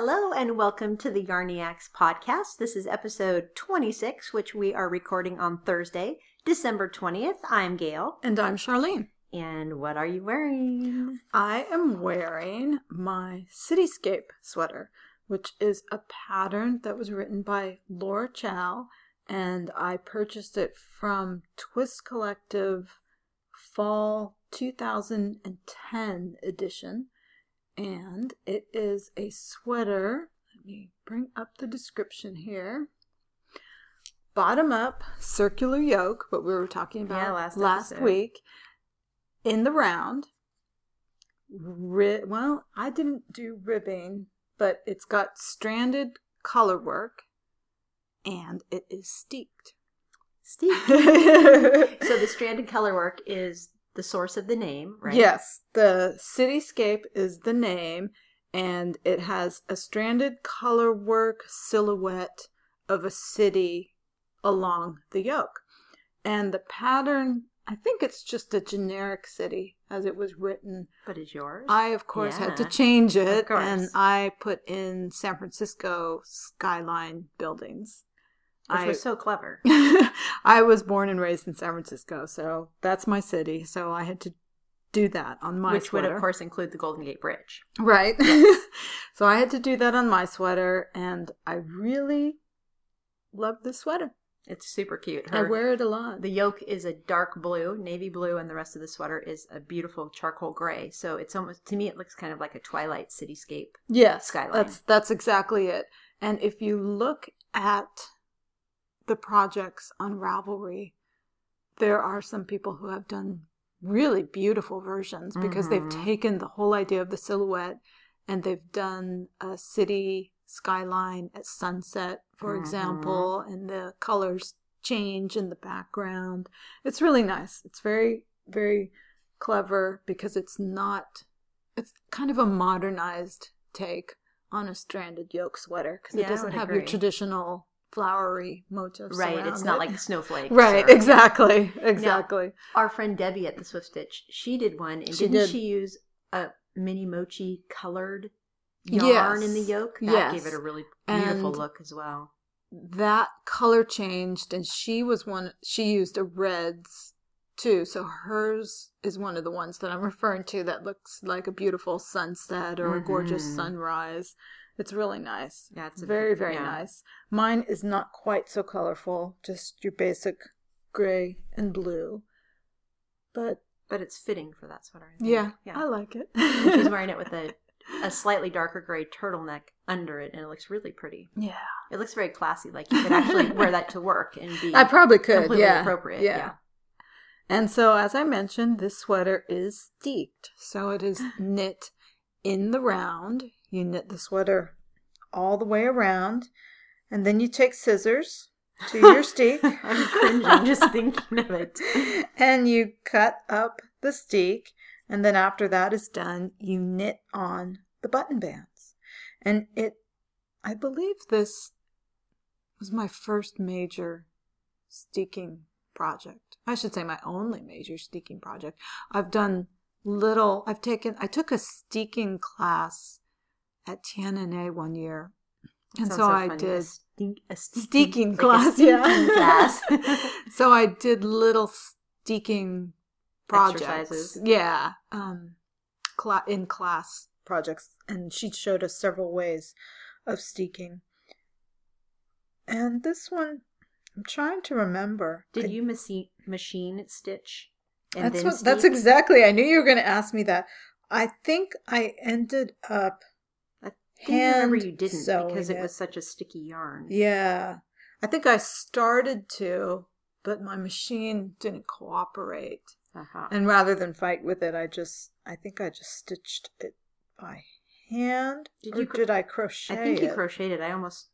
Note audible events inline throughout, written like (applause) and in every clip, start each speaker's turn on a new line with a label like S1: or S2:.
S1: Hello and welcome to the Yarniacs podcast. This is episode 26, which we are recording on Thursday, December 20th. I'm Gail.
S2: And I'm Charlene.
S1: And what are you wearing?
S2: I am wearing my Cityscape sweater, which is a pattern that was written by Laura Chau, and I purchased it from Twist Collective Fall 2010 edition. And it is a sweater. Let me bring up the description here. Bottom up, circular yoke, what we were talking about
S1: Yeah, last
S2: last week. In the round. Ri- well, I didn't do ribbing, but it's got stranded color work and it is steeked.
S1: Steve. (laughs) so the stranded color work is the source of the name, right?
S2: Yes, the cityscape is the name, and it has a stranded color work silhouette of a city along the yoke. And the pattern, I think it's just a generic city as it was written.
S1: But is yours?
S2: I, of course, had to change it, and I put in San Francisco skyline buildings.
S1: Which
S2: I,
S1: was so clever. (laughs)
S2: I was born and raised in San Francisco, so that's my city. So I had to do that on my
S1: which would, of course, include the Golden Gate Bridge.
S2: Right. (laughs) so I had to do that on my sweater, and I really love this sweater.
S1: It's super cute.
S2: I wear it a lot.
S1: The yoke is a dark blue, navy blue, and the rest of the sweater is a beautiful charcoal gray. So it's almost to me, it looks kind of like a twilight cityscape.
S2: yes,
S1: skyline.
S2: that's that's exactly it. And if you look at the projects on Ravelry, there are some people who have done really beautiful versions because they've
S1: Mhm.
S2: taken the whole idea of the silhouette and they've done a city skyline at sunset, for
S1: Mhm.
S2: example, and the colors change in the background. It's really nice. It's very, very clever because it's not, it's kind of a modernized take on a stranded yoke sweater because
S1: Yeah,
S2: it doesn't have your traditional flowery motifs.
S1: Right. It's not
S2: it.
S1: like snowflakes.
S2: Right,
S1: or-
S2: exactly, (laughs) exactly.
S1: Our friend Debbie at the Swift Stitch, she did one, and
S2: She
S1: didn't
S2: did.
S1: she use a mini mochi colored yarn in the yoke? That
S2: yes.
S1: gave it a really beautiful
S2: And-
S1: look as well.
S2: that color changed and she was one she used a reds too so hers is one of the ones that i'm referring to that looks like a beautiful sunset or a gorgeous
S1: Mhm.
S2: sunrise it's really nice
S1: Yeah, it's
S2: very very
S1: yeah.
S2: nice mine is not quite so colorful just your basic gray and blue but
S1: But it's fitting for that sweater. I think.
S2: yeah,
S1: Yeah.
S2: i like it
S1: she's wearing (laughs) it with a, a slightly darker gray turtleneck under it, and it looks really pretty.
S2: yeah
S1: It looks very classy. Like you could actually (laughs) wear that to work and be
S2: i probably could
S1: completely
S2: yeah
S1: appropriate.
S2: yeah.
S1: Yeah.
S2: And so, as I mentioned, this sweater is steeked. So it is (gasps) knit in the round. You knit the sweater all the way around, and then you take scissors to your (laughs) steek.
S1: I'm cringing just thinking of it. (laughs)
S2: and you cut up the steek, and then after that is done, you knit on the button bands. And it, I believe this was my first major steeking project. I should say my only major steeking project. I've done little, I've taken, I took a steeking class at TNNA one year. And
S1: Sounds
S2: so, I did
S1: a, stink, a
S2: steeking
S1: like a
S2: class, yeah.
S1: class. (laughs)
S2: so I did little steeking projects.
S1: Exercises.
S2: Yeah, um, cla- in class projects, and she showed us several ways of steeking. And this one, I'm trying to remember.
S1: Did
S2: I-
S1: you machine machine stitch? And
S2: That's
S1: then
S2: what, that's exactly. I knew you were going to ask me that. I think I ended up.
S1: I didn't remember you didn't because it
S2: it.
S1: was such a sticky yarn.
S2: Yeah. I think I started to, but my machine didn't cooperate.
S1: Uh-huh.
S2: And rather than fight with it, I just, I think I just stitched it by hand.
S1: Did you cro-
S2: did I crochet
S1: I think you
S2: it?
S1: crocheted. I almost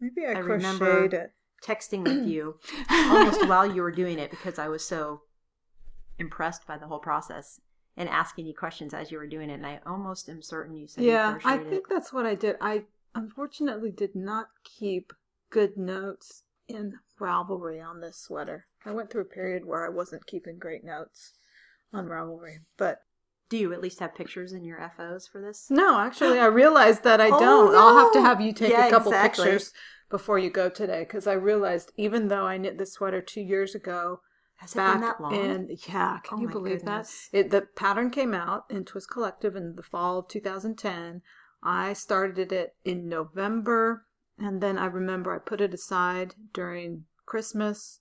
S2: Maybe I,
S1: I
S2: crocheted
S1: remember
S2: it.
S1: texting with you (clears throat) almost while you were doing it because I was so impressed by the whole process and asking you questions as you were doing it. And I almost am certain you said
S2: yeah, I think that's what I did. I unfortunately did not keep good notes in Ravelry on this sweater. I went through a period where I wasn't keeping great notes on Ravelry, but
S1: Do you at least have pictures in your FOs for this?
S2: No, actually, I (gasps) realized that I
S1: Oh,
S2: don't. I'll have to have you take
S1: Yeah,
S2: a couple
S1: exactly.
S2: pictures before you go today because I realized even though I knit this sweater two years ago,
S1: Has it
S2: back
S1: been that long?
S2: in yeah, can
S1: Oh
S2: you believe
S1: goodness.
S2: that? It the pattern came out in Twist Collective in the fall of 2010. I started it in November, and then I remember I put it aside during Christmas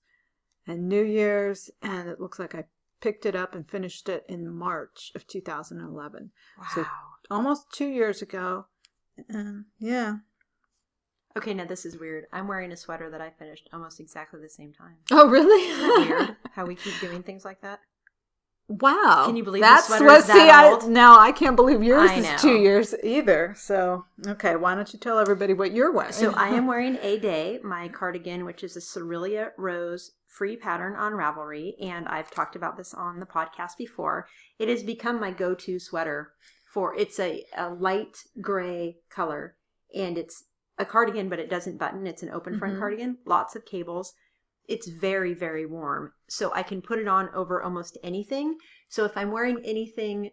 S2: and New Year's, and it looks like I picked it up and finished it in March of 2011
S1: wow.
S2: so- almost two years ago. Um, yeah.
S1: Okay, now this is weird. I'm wearing a sweater that I finished almost exactly the same time.
S2: Oh, really?
S1: Weird (laughs) how we keep doing things like that?
S2: wow.
S1: Can you believe
S2: that's
S1: this sweater
S2: what?
S1: is that
S2: see, I
S1: old?
S2: now I can't believe yours is two years either. So okay, why don't you tell everybody what you're wearing?
S1: So I am wearing A Day, my cardigan, which is a Cerelia Rose free pattern on Ravelry, and I've talked about this on the podcast before. It has become my go-to sweater for it's a, a light gray color, and it's a cardigan, but it doesn't button. It's an open front
S2: Mhm.
S1: cardigan, lots of cables. It's very, very warm, so I can put it on over almost anything. So if I'm wearing anything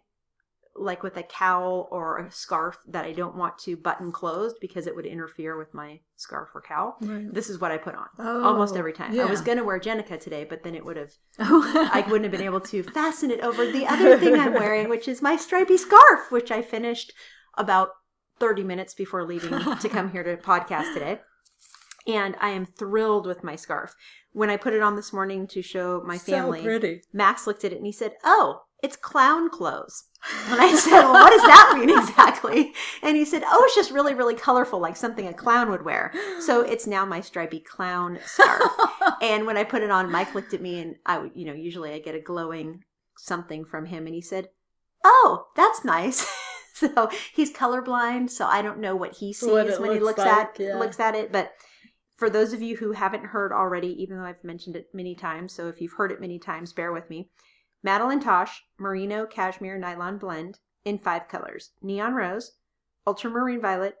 S1: like with a cowl or a scarf that I don't want to button closed because it would interfere with my scarf or cowl.
S2: Right.
S1: This is what I put on
S2: Oh,
S1: almost every time. I was going to wear Jenica today, but then it would have, (laughs)
S2: Oh.
S1: I wouldn't have been able to fasten it over the other thing I'm wearing, (laughs) which is my stripy scarf, which I finished about 30 minutes before leaving to come here to (laughs) podcast today. And I am thrilled with my scarf. When I put it on this morning to show my family,
S2: So pretty.
S1: Max looked at it and he said, Oh, it's clown clothes. And I said, Well, what does that (laughs) mean exactly? And he said, Oh, it's just really, really colorful, like something a clown would wear. So it's now my stripy clown scarf. (laughs) and when I put it on, Mike looked at me and I would, you know, usually I get a glowing something from him and he said, Oh, that's nice. (laughs) so he's colorblind, so I don't know what he sees
S2: What
S1: when he
S2: looks
S1: looks
S2: like,
S1: at
S2: yeah.
S1: looks at it, but for those of you who haven't heard already, even though I've mentioned it many times, so if you've heard it many times, bear with me. Madeline Tosh Merino Cashmere Nylon Blend in five colors neon rose, ultramarine violet,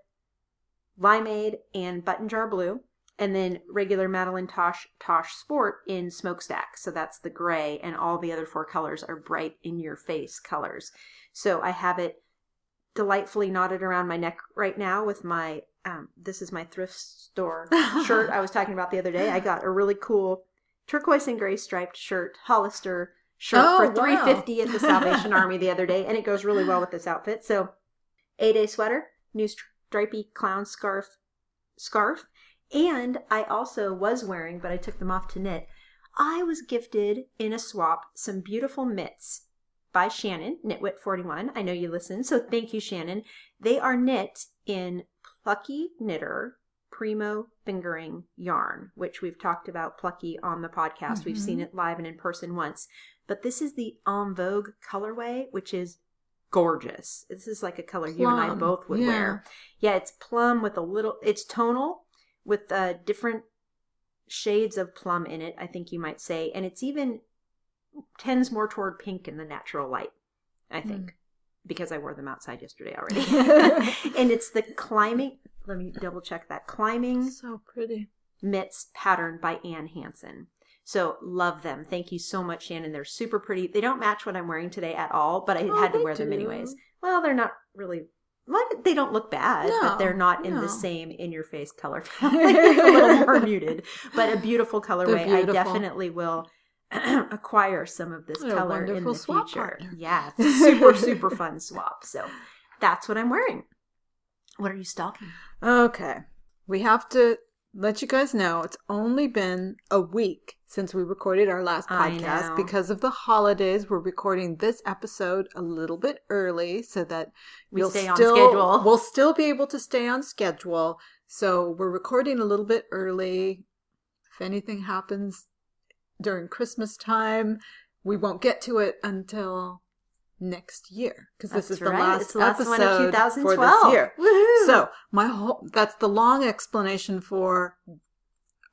S1: limeade, and button jar blue. And then regular Madeline Tosh Tosh Sport in smokestack. So that's the gray, and all the other four colors are bright in your face colors. So I have it delightfully knotted around my neck right now with my um, this is my thrift store (laughs) shirt I was talking about the other day. I got a really cool turquoise and gray striped shirt, Hollister shirt
S2: Oh,
S1: for three fifty at the Salvation (laughs) Army the other day, and it goes really well with this outfit. So, a day sweater, new stripy clown scarf, scarf, and I also was wearing, but I took them off to knit. I was gifted in a swap some beautiful mitts by Shannon, Knitwit41. I know you listen, so thank you, Shannon. They are knit in Plucky Knitter Primo Fingering Yarn, which we've talked about Plucky on the podcast. We've seen
S2: Mhm.
S1: it live and in person once. But this is the En Vogue colorway, which is gorgeous. This is like a color you and I both would
S2: yeah.
S1: wear. Yeah, it's plum with a little, it's tonal with uh, different shades of plum in it, I think you might say. And it's even tends more toward pink in the natural light, I think,
S2: Mm.
S1: because I wore them outside yesterday already. (laughs) (laughs) and it's the climbing, let me double check that climbing
S2: so pretty.
S1: mitts pattern by Anne Hanson. So love them. Thank you so much, Shannon. They're super pretty. They don't match what I'm wearing today at all, but I
S2: Oh,
S1: had to wear them anyways. Well, they're not really. Well, they don't look bad, but they're not in
S2: no.
S1: the same in your face color palette. (laughs) a little more muted, but a beautiful colorway. I definitely will (clears throat) acquire some of this
S2: What
S1: color in the
S2: swap
S1: future.
S2: partner.
S1: Yeah, super (laughs) super fun swap. So that's what I'm wearing. What are you stalking?
S2: Okay. We have to let you guys know it's only been a week since we recorded our last podcast because of the holidays. We're recording this episode a little bit early so that
S1: We
S2: you'll
S1: stay on
S2: still,
S1: schedule. (laughs)
S2: We'll still be able to stay on schedule. So we're recording a little bit early. If anything happens during Christmas time, we won't get to it until next year because this is the
S1: right.
S2: last
S1: the last one of
S2: episode for
S1: 2012.
S2: this year.
S1: Woohoo!
S2: So my whole that's the long explanation for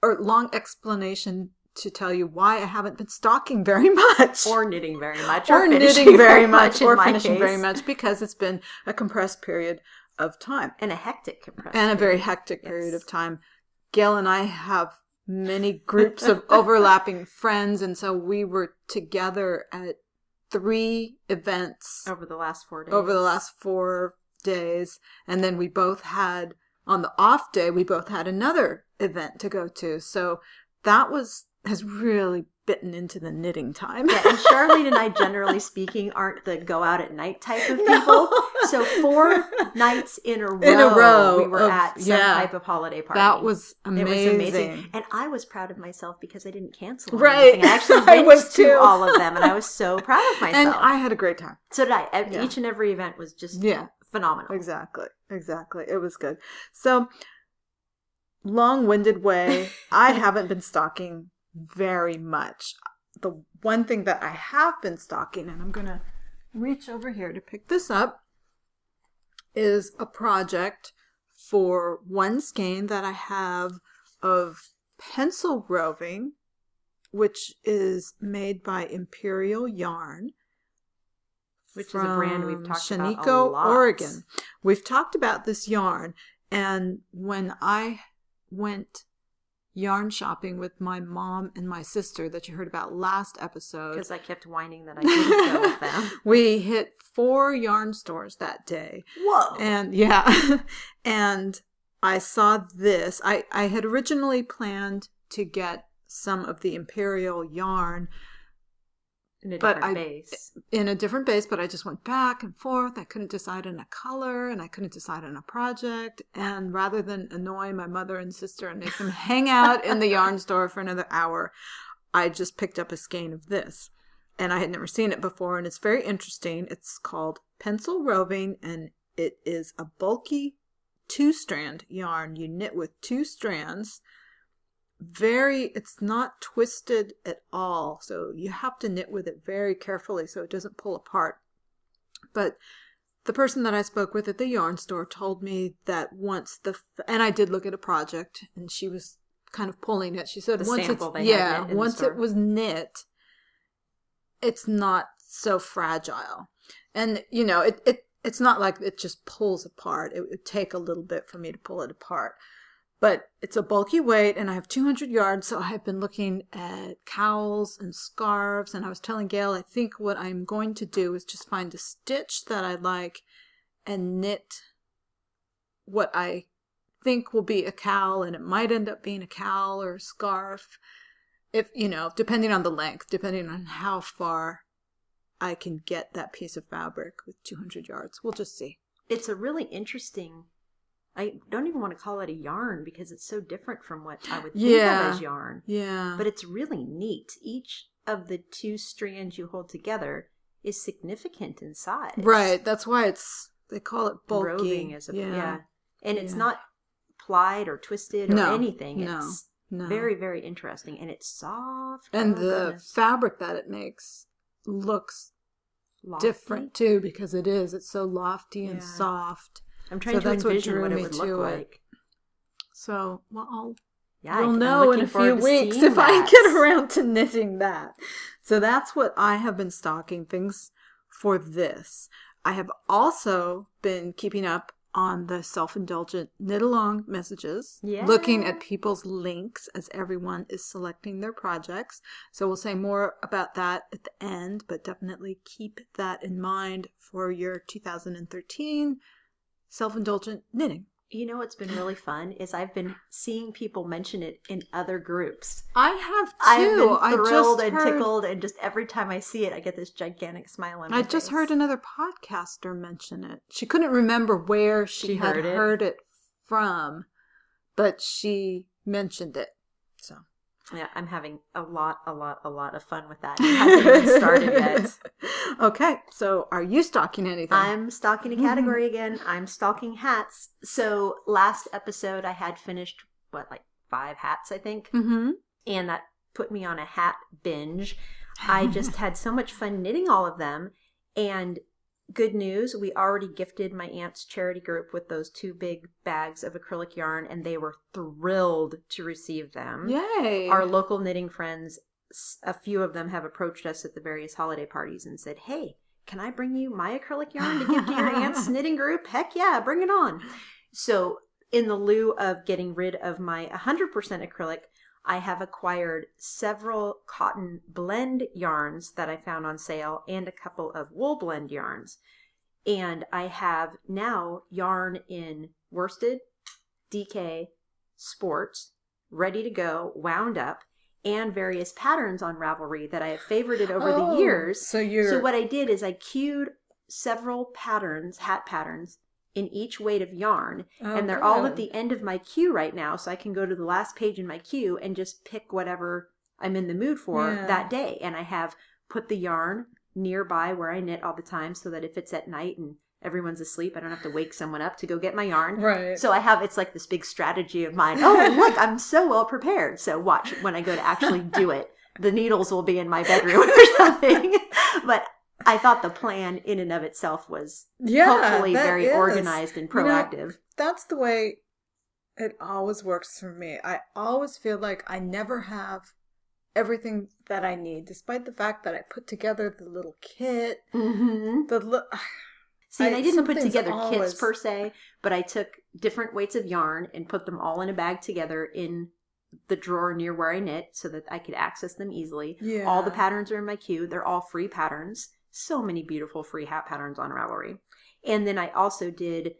S2: or long explanation to tell you why I haven't been stalking very (laughs) much.
S1: or knitting very much,
S2: or
S1: finishing
S2: knitting very much,
S1: in
S2: or finishing very much because it's been a compressed period of time
S1: and a hectic compressed
S2: and a very hectic
S1: Yes.
S2: period of time. Gail and I have many groups of overlapping (laughs) friends, and so we were together at three events
S1: over the last four days.
S2: over the last four days. And then we both had, on the off day, we both had another event to go to. So that was, has really bitten into the knitting time.
S1: Yeah, and Charlene and I, generally speaking, aren't the go out at night type of (laughs) people.
S2: No.
S1: So four (laughs) nights in a row,
S2: In a row
S1: we were
S2: of-
S1: at some
S2: yeah.
S1: type of holiday party.
S2: that was amazing.
S1: It was amazing, and I was proud of myself because I didn't cancel.
S2: Right.
S1: anything. I actually (laughs)
S2: I
S1: went
S2: was
S1: to
S2: too.
S1: all of them, and I was so proud of myself.
S2: And I had a great time.
S1: so did I.
S2: Yeah.
S1: Each and every event was just
S2: Yeah.
S1: phenomenal.
S2: Exactly. Exactly. It was good. So, long winded way, I haven't been stalking very much. The one thing that I have been stalking, and I'm going to reach over here to pick this up, is a project for one skein that I have of pencil roving, which is made by Imperial Yarn
S1: Which is a brand we've talked about a
S2: Shaniko,
S1: lot.
S2: Oregon. We've talked about this yarn, and when I went yarn shopping with my mom and my sister that you heard about last episode,
S1: Because I kept whining that I couldn't go with (laughs) them.
S2: we hit four yarn stores that day.
S1: Whoa!
S2: And yeah, (laughs) and I saw this. I, I had originally planned to get some of the Imperial yarn
S1: in a
S2: but
S1: different
S2: I-
S1: base.
S2: in a different base, but I just went back and forth. I couldn't decide on a color and I couldn't decide on a project. And rather than annoy my mother and sister and make them (laughs) hang out in the yarn store for another hour, I just picked up a skein of this. And I had never seen it before, and it's very interesting. It's called Pencil Roving, and it is a bulky two strand yarn. You knit with two strands very it's not twisted at all. So you have to knit with it very carefully so it doesn't pull apart. But the person that i spoke with at the yarn store told me that once the and i did look at a project and she was kind of pulling it. She said
S1: The
S2: once
S1: sample
S2: it's yeah once it was knit it's not so fragile. And you know it, it it's not like it just pulls apart. It would take a little bit for me to pull it apart but it's a bulky weight and I have 200 yards. So I've been looking at cowls and scarves. And I was telling Gail, I think what I'm going to do is just find a stitch that I like and knit what I think will be a cowl. And it might end up being a cowl or a scarf. If, you know, depending on the length, depending on how far I can get that piece of fabric with 200 yards. We'll just see.
S1: it's a really interesting I don't even want to call it a yarn because it's so different from what I would think
S2: Yeah.
S1: of as yarn.
S2: Yeah.
S1: But it's really neat. Each of the two strands you hold together is significant in size.
S2: Right. That's why it's they call it bulky.
S1: Roving as a yeah. And it's not plied or twisted or
S2: No,
S1: anything.
S2: no,
S1: It's
S2: No.
S1: very, very interesting. And it's soft.
S2: and
S1: Oh,
S2: the
S1: goodness.
S2: fabric that it makes looks
S1: Lofty.
S2: different too because it is. It's so lofty and
S1: Yeah.
S2: soft.
S1: I'm trying
S2: So
S1: to
S2: that's what
S1: envision
S2: drew
S1: what, it would
S2: to
S1: look
S2: it.
S1: like.
S2: So well, I'll
S1: Yeah, I'm
S2: know in a few weeks if I get around to knitting that. So that's what I have been stocking things for this. I have also been keeping up on the self indulgent knit along messages,
S1: Yeah.
S2: looking at people's links as everyone is selecting their projects. So we'll say more about that at the end, but definitely keep that in mind for your 2013 self indulgent knitting.
S1: You know what's been really fun is I've been seeing people mention it in other groups.
S2: I have too.
S1: I've been
S2: I
S1: thrilled
S2: just
S1: and
S2: heard-
S1: tickled, and just every time I see it, I get this gigantic smile on my face.
S2: I just
S1: face.
S2: heard another podcaster mention it. She couldn't remember where she,
S1: She
S2: had
S1: heard it?
S2: heard it from, but she mentioned it. So
S1: Yeah, I'm having a lot, a lot, a lot of fun with that. It hasn't even started yet. (laughs)
S2: okay, so are you stalking anything?
S1: I'm stalking a category (laughs) again. I'm stalking hats. So last episode, I had finished what, like five hats, I think,
S2: mm-hmm.
S1: and that put me on a hat binge. (laughs) I just had so much fun knitting all of them. And good news, we already gifted my aunt's charity group with those two big bags of acrylic yarn, and they were thrilled to receive them.
S2: Yay!
S1: Our local knitting friends, a few of them have approached us at the various holiday parties and said, Hey, can I bring you my acrylic yarn to give to your aunt's (laughs) knitting group? Heck yeah, bring it on. So, in the lieu of getting rid of my 100% acrylic, I have acquired several cotton blend yarns that I found on sale and a couple of wool blend yarns. And I have now yarn in worsted, DK, sports, ready to go, wound up, and various patterns on Ravelry that I have favorited over
S2: Oh,
S1: the years.
S2: So you're
S1: So what I did is I queued several patterns, hat patterns, in each weight of yarn,
S2: Oh,
S1: and they're all at the end of my queue right now, so I can go to the last page in my queue and just pick whatever I'm in the mood for
S2: Yeah.
S1: that day. And I have put the yarn nearby where I knit all the time, so that if it's at night and everyone's asleep, I don't have to wake someone up to go get my yarn.
S2: right.
S1: So I have it's like this big strategy of mine. Oh, look, I'm so well prepared. So watch when I go to actually do it. The needles will be in my bedroom (laughs) or something. (laughs) but I thought the plan in and of itself was
S2: yeah,
S1: hopefully very
S2: is.
S1: organized and
S2: You know,
S1: proactive.
S2: That's the way it always works for me. I always feel like I never have everything that I need, despite the fact that I put together the little kit.
S1: mm-hmm.
S2: The li- (sighs)
S1: See, and
S2: I-
S1: I, didn't put together
S2: always-
S1: kits per se, but I took different weights of yarn and put them all in a bag together in the drawer near where I knit so that I could access them easily.
S2: yeah,
S1: All the patterns are in my queue. They're all free patterns. So many beautiful free hat patterns on Ravelry. And then I also did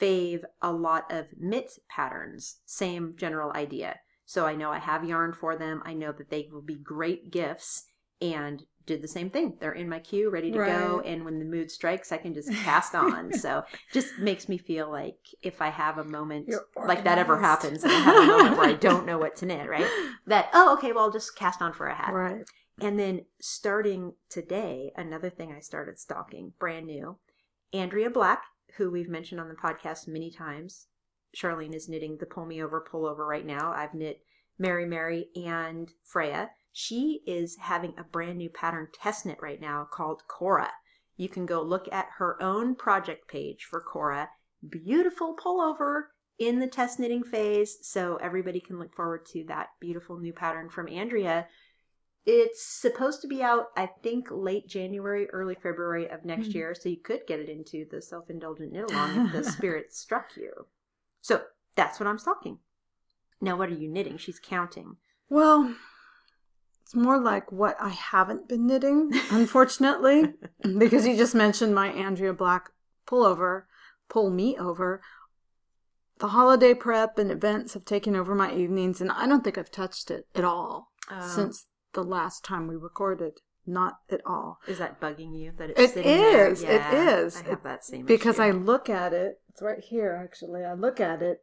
S1: fave a lot of mitt patterns. Same general idea. So I know I have yarn for them. I know that they will be great gifts and did the same thing. They're in my queue, ready to go. And when the mood strikes, I can just (laughs) cast on. so just makes me feel like if I have a moment like that ever happens, and I have a moment where I don't know what to knit, right? (laughs) That, oh, okay, well, I'll just cast on for a hat.
S2: right.
S1: And then starting today, another thing I started stalking, brand new, Andrea Black, who we've mentioned on the podcast many times. Charlene is knitting the pull me over pullover right now. I've knit Mary Mary and Freya. She is having a brand new pattern test knit right now called Cora. You can go look at her own project page for Cora. Beautiful pullover in the test knitting phase, so everybody can look forward to that beautiful new pattern from Andrea. It's supposed to be out, I think, late January, early February of next
S2: Mhm.
S1: year, so you could get it into the self indulgent knit along if the (laughs) spirit struck you. So that's what I'm stalking. Now, what are you knitting? She's counting.
S2: Well, it's more like what I haven't been knitting, unfortunately, (laughs) because you just mentioned my Andrea Black pullover, pull me over. The holiday prep and events have taken over my evenings, and I don't think I've touched it at all
S1: Um,
S2: since the last time we recorded. Not at all.
S1: is that bugging you that it's
S2: It
S1: sitting there?
S2: is, it
S1: Yeah,
S2: is.
S1: I have that same
S2: because I look at it. It's right here, actually. I look at it,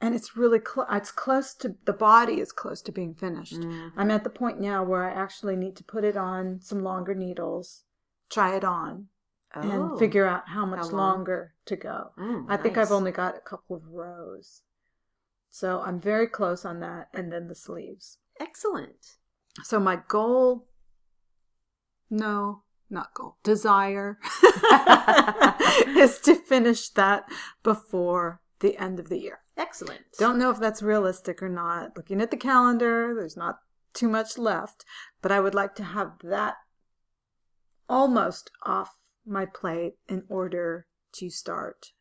S2: and it's really close. It's close to the body is close to being finished.
S1: Mm.
S2: I'm at the point now where I actually need to put it on some longer needles, try it on,
S1: Oh.
S2: and figure out how much
S1: How long?
S2: longer to go.
S1: Mm,
S2: I think
S1: nice.
S2: I've only got a couple of rows. So I'm very close on that, and then the sleeves.
S1: excellent.
S2: So my goal, no, not goal, desire (laughs) is to finish that before the end of the year.
S1: Excellent.
S2: Don't know if that's realistic or not. Looking at the calendar, there's not too much left, but I would like to have that almost off my plate in order to start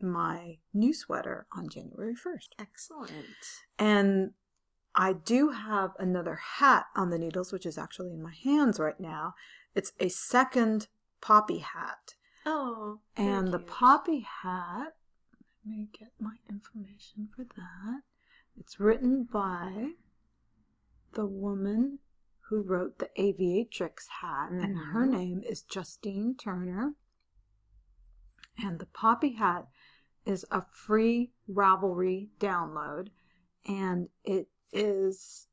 S2: my new sweater on January 1st.
S1: Excellent.
S2: And I do have another hat on the needles, which is actually in my hands right now. It's a second poppy hat.
S1: Oh.
S2: And the poppy hat, let me get my information for that. It's written by the woman who wrote the Aviatrix hat, and her
S1: Mhm.
S2: name is Justine Turner. And the poppy hat is a free Ravelry download, and it is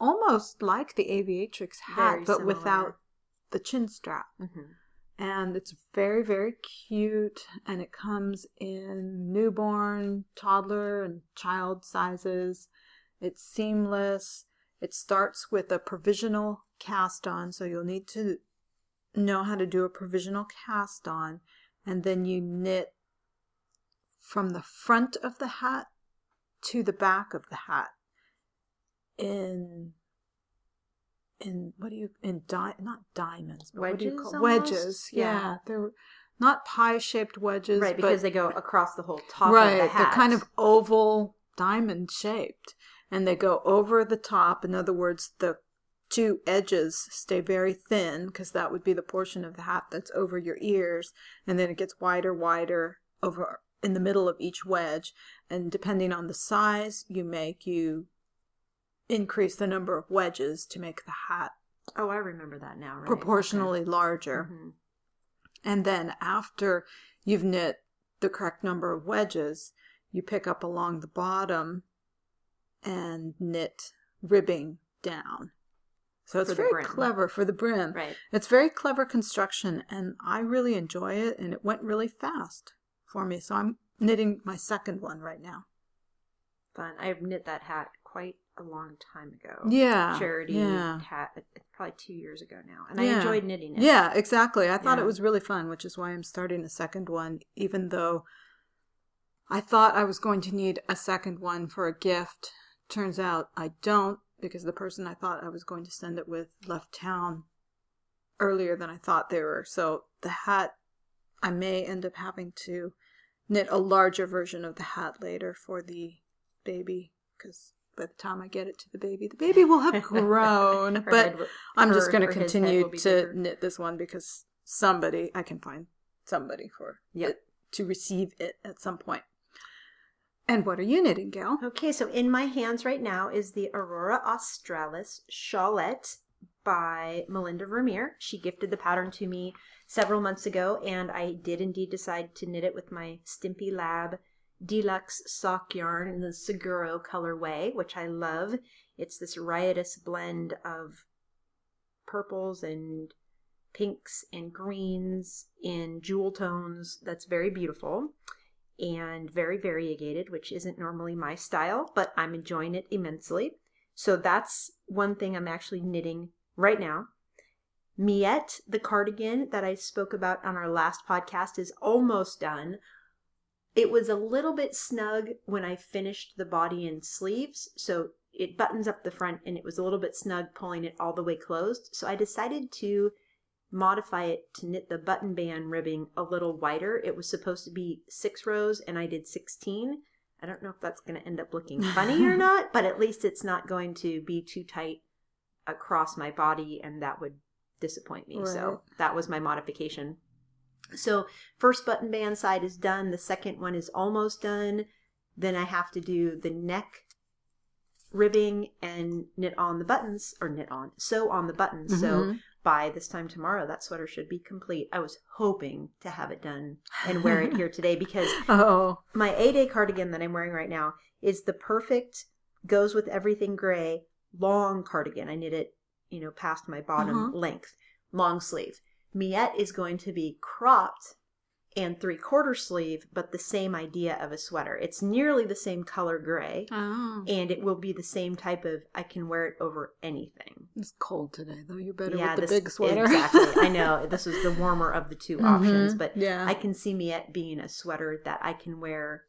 S2: almost like the Aviatrix hat,
S1: Very
S2: but
S1: similar.
S2: without the chin strap
S1: Mhm.
S2: and it's very very cute and it comes in newborn toddler and child sizes it's seamless it starts with a provisional cast on so you'll need to know how to do a provisional cast on and then you knit from the front of the hat to the back of the hat in in what do you in di- not diamonds but what do you
S1: Wedges
S2: call
S1: almost?
S2: wedges
S1: Yeah.
S2: yeah, they're not pie shaped wedges
S1: Right, because they go across the whole top
S2: right
S1: of the hat.
S2: they're kind of oval diamond shaped and they go over the top. In other words, the two edges stay very thin because that would be the portion of the hat that's over your ears, and then it gets wider, wider over in the middle of each wedge. And depending on the size you make, you increase the number of wedges to make the hat
S1: Oh, I remember that now. Right?
S2: proportionally larger.
S1: Okay. Mhm.
S2: And then after you've knit the correct number of wedges, you pick up along the bottom and knit ribbing down. So it's very
S1: brim.
S2: clever for the brim.
S1: Right.
S2: It's very clever construction and I really enjoy it and it went really fast for me. So I'm knitting my second one right now.
S1: Fun. I've knit that hat quite a long time ago.
S2: Yeah.
S1: Charity
S2: Yeah.
S1: hat. Probably two years ago now, and I enjoyed knitting it.
S2: Yeah, exactly. I thought
S1: Yeah.
S2: it was really fun, which is why I'm starting a second one, even though I thought I was going to need a second one for a gift. Turns out I don't, because the person I thought I was going to send it with left town earlier than I thought they were. So the hat, I may end up having to knit a larger version of the hat later for the baby, because by the time I get it to the baby, the baby will have (laughs) grown. But
S1: head
S2: I'm just going to
S1: or his head
S2: continue to
S1: bigger.
S2: knit this one because somebody I can find somebody for
S1: Yep.
S2: it to receive it at some point. And what are you knitting, Gail?
S1: Okay, so in my hands right now is the Aurora Australis Shawlette by Melinda Vermeer. She gifted the pattern to me several months ago, and I did indeed decide to knit it with my Stimpy Lab Deluxe Sock Yarn in the Seguro colorway, which I love. It's this riotous blend of purples and pinks and greens in jewel tones that's very beautiful and very variegated, which isn't normally my style, but I'm enjoying it immensely. So that's one thing I'm actually knitting right now. Miette, the cardigan that I spoke about on our last podcast, is almost done. It was a little bit snug when I finished the body and sleeves, so it buttons up the front and it was a little bit snug pulling it all the way closed. So I decided to modify it to knit the button band ribbing a little wider. It was supposed to be six rows and I did 16. I don't know if that's going to end up looking (laughs) funny or not, but at least it's not going to be too tight across my body and that would disappoint me.
S2: Right.
S1: So that was my modification. So first button band side is done. The second one is almost done. Then I have to do the neck ribbing and knit on the buttons or knit on sew on the buttons. So
S2: Mhm.
S1: by this time tomorrow that sweater should be complete. I was hoping to have it done and wear it here (laughs) today because
S2: Oh,
S1: my A day cardigan that I'm wearing right now is the perfect goes with everything gray long cardigan. I knit it, you know, past my bottom
S2: Uh-huh.
S1: length, long sleeve. Miette is going to be cropped and three quarter sleeve, but the same idea of a sweater. It's nearly the same color gray,
S2: oh.
S1: and it will be the same type of. I can wear it over anything.
S2: It's cold today, though. You're better
S1: yeah,
S2: with the
S1: this,
S2: big sweater.
S1: Exactly. I (laughs) know this is the warmer of the 2 options,
S2: Mhm.
S1: but
S2: yeah,
S1: I can see Miette being a sweater that I can wear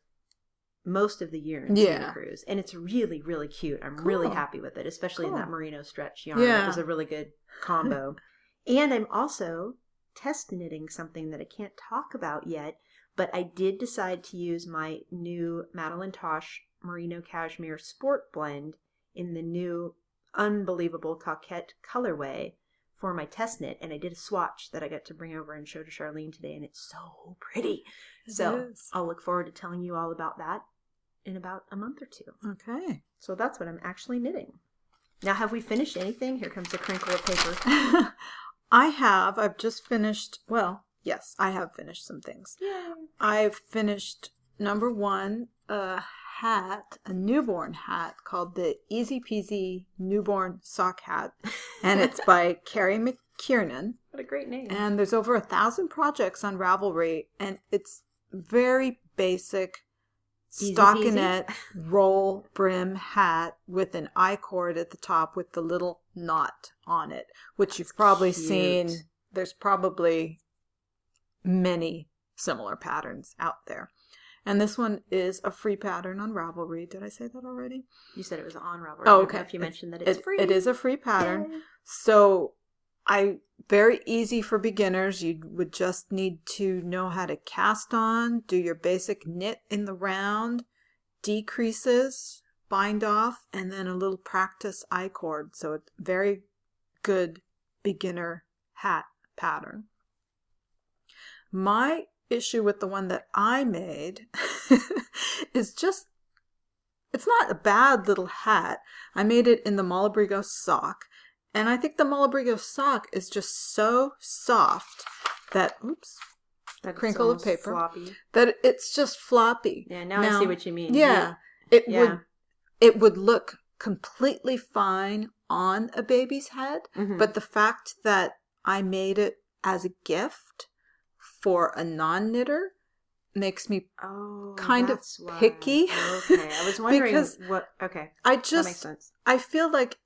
S1: most of the year in
S2: Yeah.
S1: Santa Cruz. And it's really, really cute. I'm really happy with it, especially in that merino stretch yarn.
S2: Yeah.
S1: It was a really good combo. (laughs) and I'm also test knitting something that I can't talk about yet, but I did decide to use my new Madeline Tosh Merino Cashmere Sport Blend in the new unbelievable coquette colorway for my test knit and I did a swatch that I got to bring over and show to Charlene today and it's so pretty.
S2: It
S1: so
S2: is.
S1: I'll look forward to telling you all about that in about a month or two.
S2: okay.
S1: So that's what I'm actually knitting. Now have we finished anything? Here comes a crinkle of paper. (laughs)
S2: I have. I've just finished. Well, yes, I have finished some things.
S1: Yay.
S2: I've finished number one, a hat, a newborn hat called the Easy Peasy Newborn Sock Hat, and it's (laughs) by Carrie McKiernan.
S1: What a great name.
S2: And there's over a thousand projects on Ravelry, and it's very basic
S1: Easy
S2: stockinette roll brim hat with an I cord at the top with the little knot on it, which you've probably
S1: cute.
S2: seen. There's probably many similar patterns out there. And this one is a free pattern on Ravelry. Did I say that already?
S1: you said it was on Ravelry.
S2: Oh, okay.
S1: If you mentioned that it's
S2: It-
S1: free.
S2: It is a free pattern.
S1: Yay.
S2: So I very easy for beginners. You would just need to know how to cast on, do your basic knit in the round, decreases bind off and then a little practice I cord. So it's very good beginner hat pattern. My issue with the one that I made (laughs) is just it's not a bad little hat. I made it in the Malabrigo sock, and I think the Malabrigo sock is just so soft that oops,
S1: That's
S2: crinkle of paper.
S1: Floppy.
S2: that it's just floppy.
S1: Yeah, now, I see what you mean.
S2: Yeah, it
S1: Yeah.
S2: would it would look completely fine on a baby's head,
S1: Mhm.
S2: but the fact that I made it as a gift for a non-knitter makes me
S1: oh,
S2: kind of
S1: that's why.
S2: picky.
S1: Okay, I was (laughs) wondering
S2: Because
S1: what. Okay,
S2: I
S1: that makes
S2: just
S1: sense.
S2: I feel like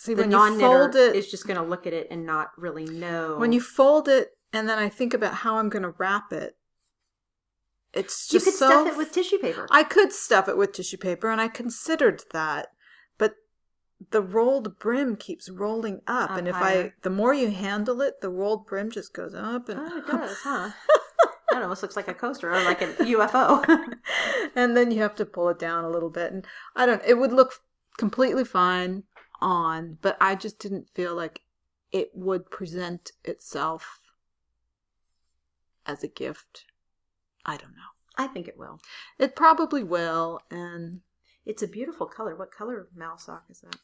S2: see
S1: The
S2: when you
S1: non-knitter
S2: fold it
S1: is just going to look at it and not really know.
S2: when you fold it and then I think about how I'm going to wrap it. It's just you
S1: could
S2: so
S1: stuff it with tissue paper.
S2: I could stuff it with tissue paper, and I considered that, but the rolled brim keeps rolling up,
S1: Up
S2: and if
S1: higher.
S2: I, the more you handle it, the rolled brim just goes up and
S1: oh, it does, huh? (laughs) that almost looks like a coaster or like a UFO. (laughs)
S2: and then you have to pull it down a little bit, and I don't. It would look completely fine on, but I just didn't feel like it would present itself as a gift. I don't know.
S1: I think it will.
S2: It probably will, and
S1: It's a beautiful color. What color mal sock is that?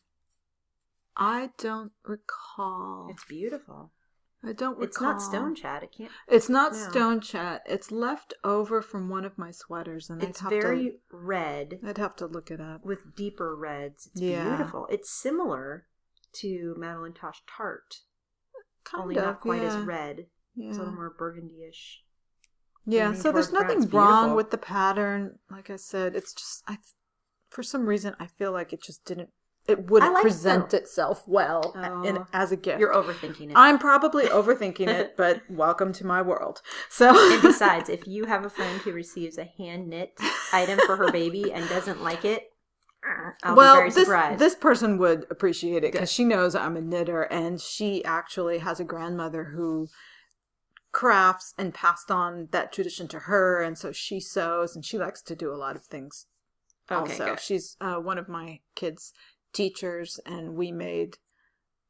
S2: I don't recall.
S1: It's beautiful.
S2: I don't recall.
S1: It's not stone chat. It can't.
S2: It's not
S1: No.
S2: stone chat. It's left over from one of my sweaters, and
S1: It's very
S2: to.
S1: red
S2: I'd have to look it up.
S1: with deeper reds. It's
S2: Yeah.
S1: beautiful. It's similar to Madeline Tosh tart,
S2: Kind
S1: only
S2: of,
S1: not quite
S2: yeah.
S1: as red.
S2: Yeah,
S1: It's a little more burgundy-ish.
S2: yeah. So there's nothing wrong with the pattern. Like I said, it's just I. For some reason, I feel like it just didn't. It wouldn't
S1: like
S2: present
S1: the-
S2: itself well in,
S1: Oh.
S2: as a gift.
S1: You're overthinking it.
S2: I'm probably overthinking it, (laughs) but welcome to my world. So
S1: and (laughs) besides, if you have a friend who receives a hand knit item for her baby and doesn't like it, I'll
S2: well,
S1: be very
S2: this this person would appreciate it because she knows I'm a knitter, and she actually has a grandmother who crafts and passed on that tradition to her, and so she sews and she likes to do a lot of things.
S1: Okay,
S2: also,
S1: good.
S2: she's uh, one of my kids' teachers, and we made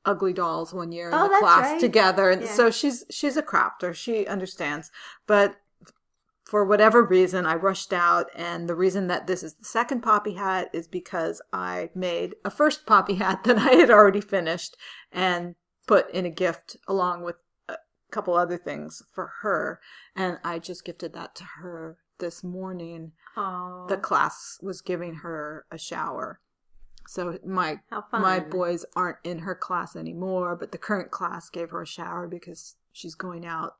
S2: ugly dolls one year in
S1: Oh,
S2: the class
S1: right.
S2: together, and
S1: Yeah.
S2: so she's she's a crafter. She understands, but for whatever reason, I rushed out, and the reason that this is the second poppy hat is because I made a first poppy hat (laughs) that I had already finished and put in a gift along with a couple other things for her, and I just gifted that to her this morning.
S1: oh,
S2: The class was giving her a shower. So my my boys aren't in her class anymore, but the current class gave her a shower because she's going out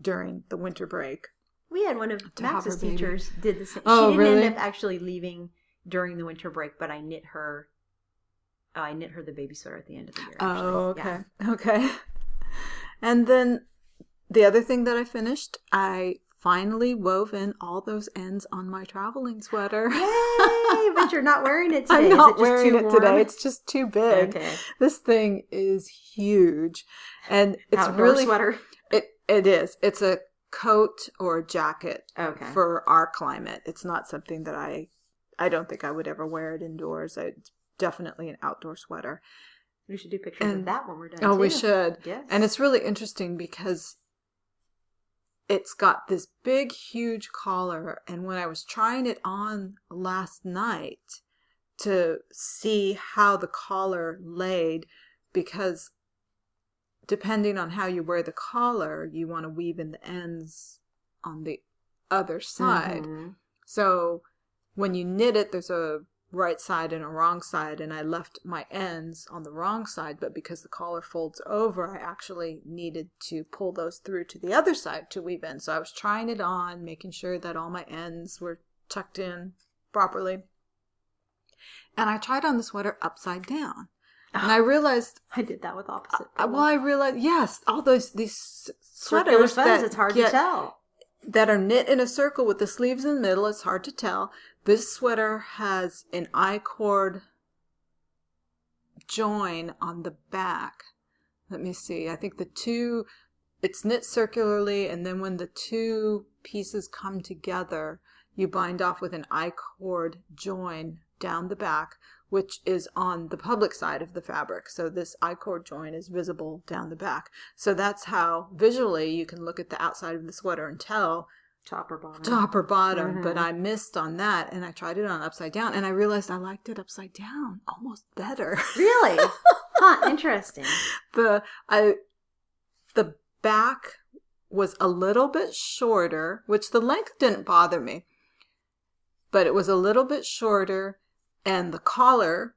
S2: during the winter break.
S1: We had one of Max's teachers did the same.
S2: Oh,
S1: she didn't
S2: really?
S1: end up actually leaving during the winter break, but I knit her. Uh, I knit her the baby sweater at the end of the year. actually.
S2: Oh,
S1: Yeah.
S2: okay. (laughs) Okay. And then the other thing that I finished, I finally wove in all those ends on my traveling sweater.
S1: Yay! (laughs) But you're not wearing it today.
S2: I'm
S1: it
S2: not
S1: just
S2: wearing
S1: too
S2: it today.
S1: warm?
S2: It's just too big.
S1: Okay.
S2: This thing is huge. And it's
S1: Outdoor
S2: really
S1: sweater.
S2: it it is. It's a coat or a jacket
S1: Okay.
S2: for our climate. It's not something that I I don't think I would ever wear it indoors. It's definitely an outdoor sweater.
S1: we should do pictures of that when we're done.
S2: Oh, we should.
S1: Yes.
S2: And it's really interesting because it's got this big, huge collar. And when I was trying it on last night to see how the collar laid, because depending on how you wear the collar, you want to weave in the ends on the other side.
S1: Mhm.
S2: So when you knit it, there's a right side and a wrong side, and I left my ends on the wrong side, but because the collar folds over, I actually needed to pull those through to the other side to weave in. So I was trying it on, making sure that all my ends were tucked in properly. And I tried on the sweater upside down. And I realized,
S1: I did that with opposite.
S2: uh, well, I realized, yes, all those these s- sweaters that
S1: It's hard
S2: get-
S1: to tell.
S2: that are knit in a circle with the sleeves in the middle. It's hard to tell. This sweater has an I cord join on the back. Let me see. I think the two, it's knit circularly, and then when the two pieces come together, you bind off with an I-cord join down the back, which is on the public side of the fabric. So this I-cord join is visible down the back. So that's how visually you can look at the outside of the sweater and tell
S1: Top or bottom.
S2: top or bottom. But
S1: Mhm.
S2: I missed on that and I tried it on upside down and I realized I liked it upside down almost better.
S1: Really? (laughs) huh, interesting.
S2: the I the back was a little bit shorter, which the length didn't bother me. But it was a little bit shorter and the collar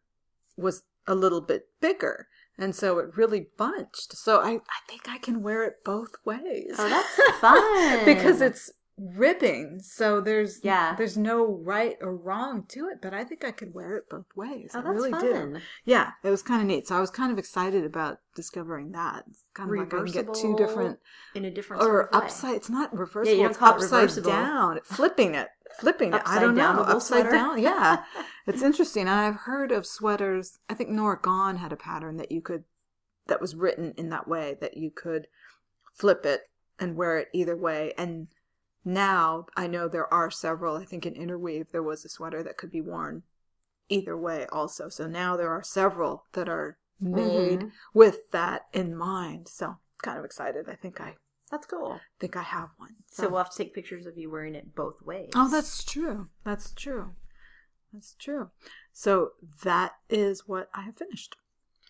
S2: was a little bit bigger. And so it really bunched. So I, I think I can wear it both ways.
S1: Oh, that's (laughs) fun.
S2: because it's ribbing. So there's
S1: Yeah.
S2: there's no right or wrong to it, but I think I could wear it both ways.
S1: Oh,
S2: I really do.
S1: fun.
S2: Yeah, it was kind of neat. So I was kind of excited about discovering that. It's kind of like I can get two different
S1: In a different sort
S2: or
S1: of way.
S2: upside. It's not reversible.
S1: you don't
S2: it's upside
S1: reversible.
S2: down. Flipping it, flipping it. I don't know. Upside
S1: sweater?
S2: down. Yeah, (laughs) it's interesting. And I've heard of sweaters. I think Norah Gaughan had a pattern that you could that was written in that way that you could flip it and wear it either way. And now I know there are several. I think in Interweave there was a sweater that could be worn either way also. So now there are several that are made
S1: Mhm.
S2: with that in mind. So kind of excited. I think I
S1: That's cool.
S2: think I have one.
S1: So we'll have to take pictures of you wearing it both ways.
S2: Oh, that's true. That's true. That's true. So that is what I have finished.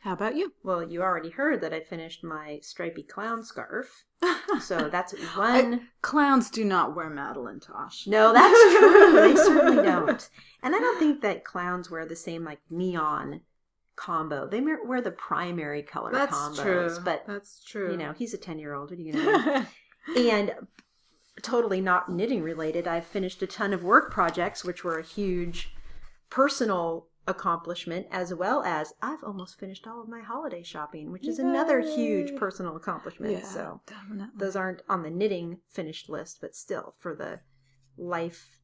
S2: How about you?
S1: well. You already heard that I finished my stripy clown scarf, so (laughs) that's one.
S2: Clowns do not wear Madeline Tosh.
S1: No, that's true. they certainly (laughs) don't. And I don't think that clowns wear the same like neon combo. They wear the primary color
S2: That's
S1: combos.
S2: true.
S1: But
S2: that's true.
S1: you know, he's a ten year old. What are you gonna (laughs) do? and totally not knitting related, I've finished a ton of work projects, which were a huge personal accomplishment, as well as I've almost finished all of my holiday shopping, which is another huge personal accomplishment.
S2: yeah,
S1: So
S2: definitely.
S1: those aren't on the knitting finished list, but still for the life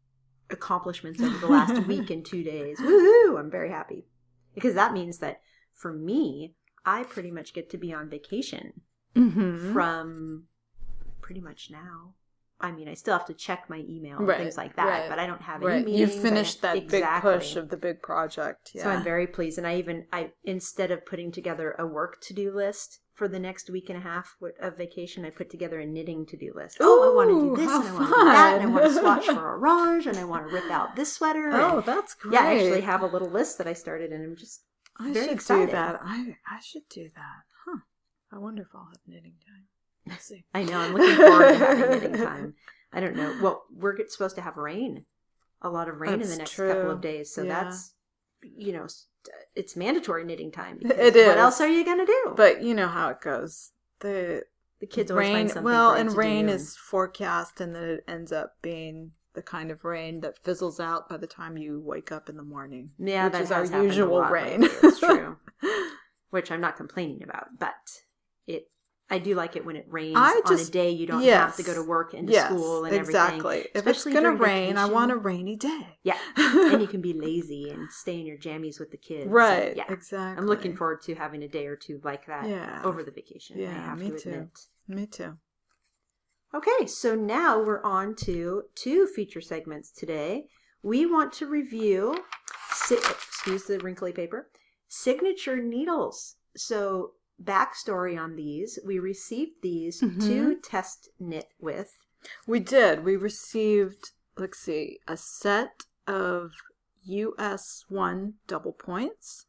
S1: accomplishments over the last (laughs) week and two days. Woohoo! I'm very happy. Because that means that for me, I pretty much get to be on vacation
S2: Mhm.
S1: from pretty much now. I mean, I still have to check my email and
S2: Right,
S1: things like that,
S2: right,
S1: but I don't have any
S2: right. You
S1: meetings. I
S2: finished that big push of the big project. Yeah.
S1: So I'm very pleased, and I even I instead of putting together a work to do list for the next week and a half of vacation, I put together a knitting to do list. oh, I want to do this, and I want to do that, and I want to swatch for orange, and I want to rip out this sweater.
S2: Oh,
S1: and-
S2: that's great.
S1: yeah, I actually have a little list that I started, and I'm just
S2: I
S1: very
S2: should
S1: excited.
S2: do that. I I should do that. Huh. I wonder if I'll have knitting time. Let's see.
S1: I know I'm looking forward to having (laughs) knitting time. I don't know. Well, we're supposed to have rain, a lot of rain in the next
S2: true.
S1: couple of days, so
S2: Yeah.
S1: that's you know it's mandatory knitting time. (laughs)
S2: It
S1: What
S2: is.
S1: else are you gonna do?
S2: But you know how it goes. The
S1: the kids always
S2: rain
S1: find something.
S2: well and rain
S1: do,
S2: is forecast and then it ends up being the kind of rain that fizzles out by the time you wake up in the morning
S1: Yeah,
S2: which
S1: that
S2: is our usual rain
S1: lately, It's true. (laughs) which I'm not complaining about, but it. I do like it when it rains
S2: I
S1: on a day you don't have to go to work and to
S2: yes
S1: school and
S2: exactly
S1: everything. Exactly.
S2: If it's gonna
S1: during
S2: rain i want a rainy day
S1: Yeah, (laughs) and you can be lazy and stay in your jammies with the kids.
S2: right
S1: yeah,
S2: exactly
S1: I'm looking forward to having a day or two like that
S2: Yeah.
S1: over the vacation. I
S2: Yeah,
S1: have
S2: me
S1: to
S2: too.
S1: admit.
S2: me too
S1: Okay, so now we're on to two feature segments today. We want to review, si- excuse the wrinkly paper, signature needles. So, backstory on these we received these
S2: Mhm.
S1: to test knit with.
S2: we did we received let's see a set of us 1 double points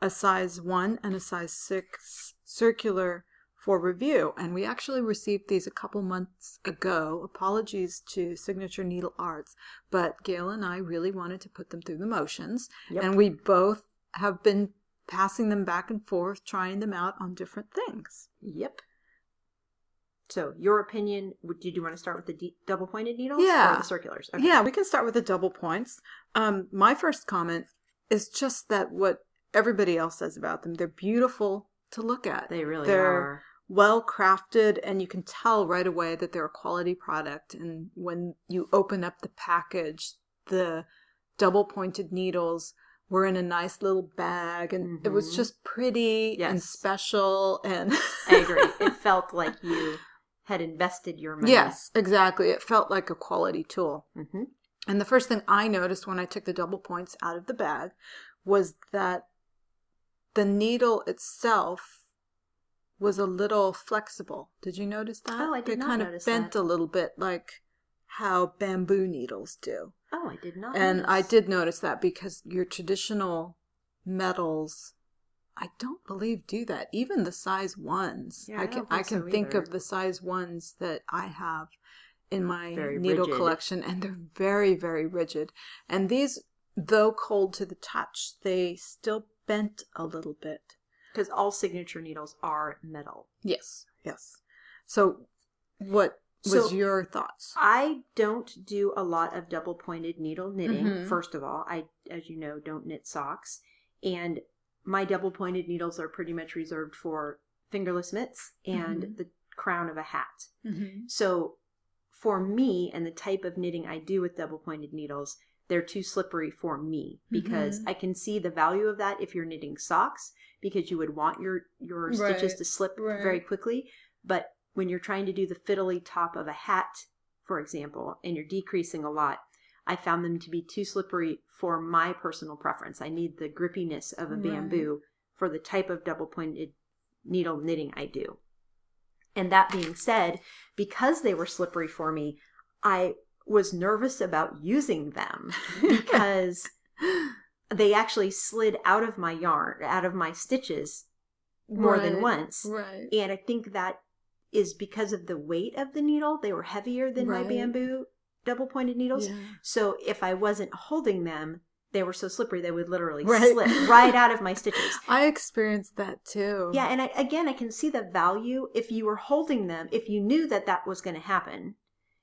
S2: a size 1 and a size 6 circular for review and we actually received these a couple months ago apologies to signature needle arts but gail and i really wanted to put them through the motions
S1: Yep.
S2: and we both have been passing them back and forth trying them out on different things
S1: Yep. So, your opinion, would did you want to start with the d- double pointed needles
S2: Yeah.
S1: or the circulars? Okay.
S2: Yeah, we can start with the double points. Um, my first comment is just that what everybody else says about them, they're beautiful to look at.
S1: They really
S2: They're
S1: are.
S2: well crafted, and you can tell right away that they're a quality product. And when you open up the package, the double pointed needles were in a nice little bag, and it was
S1: Mhm.
S2: just pretty and special. And
S1: I agree. (laughs) It felt like you had invested your money.
S2: yes, exactly. It felt like a quality tool.
S1: hmm
S2: And the first thing I noticed when I took the double points out of the bag was that the needle itself was a little flexible. Did you notice that?
S1: Oh, I did
S2: they
S1: not
S2: kind of bent
S1: that.
S2: a little bit like how bamboo needles do.
S1: Oh, I did not.
S2: And I did notice that because your traditional metals I don't believe do that. Even the size ones.
S1: Yeah, I
S2: I can I
S1: think so
S2: can think
S1: either.
S2: of the size ones that I have in my
S1: Very
S2: needle
S1: rigid.
S2: collection and they're very very rigid. And these though cold to the touch, they still bent a little bit.
S1: because all signature needles are metal.
S2: Yes. Yes. So what was
S1: So-
S2: your thoughts?
S1: I don't do a lot of double pointed needle knitting.
S2: Mhm.
S1: First of all, I, as you know, don't knit socks. And my double pointed needles are pretty much reserved for fingerless mitts and
S2: Mhm.
S1: the crown of a hat.
S2: Mm-hmm.
S1: So for me and the type of knitting I do with double pointed needles, they're too slippery for me because
S2: Mhm.
S1: I can see the value of that if you're knitting socks because you would want your your stitches
S2: Right,
S1: to slip
S2: right.
S1: very quickly, but when you're trying to do the fiddly top of a hat, for example, and you're decreasing a lot, I found them to be too slippery for my personal preference. I need the grippiness of a
S2: Right.
S1: bamboo for the type of double pointed needle knitting I do. And that being said, because they were slippery for me, I was nervous about using them (laughs) because they actually slid out of my yarn, out of my stitches more than once.
S2: Right.
S1: And I think that is because of the weight of the needle. They were heavier than my bamboo double pointed needles.
S2: Yeah.
S1: So if I wasn't holding them, they were so slippery they would literally
S2: Right.
S1: slip right out of my (laughs) stitches.
S2: I experienced that too.
S1: Yeah, and I, again, I can see the value if you were holding them. If you knew that that was going to happen,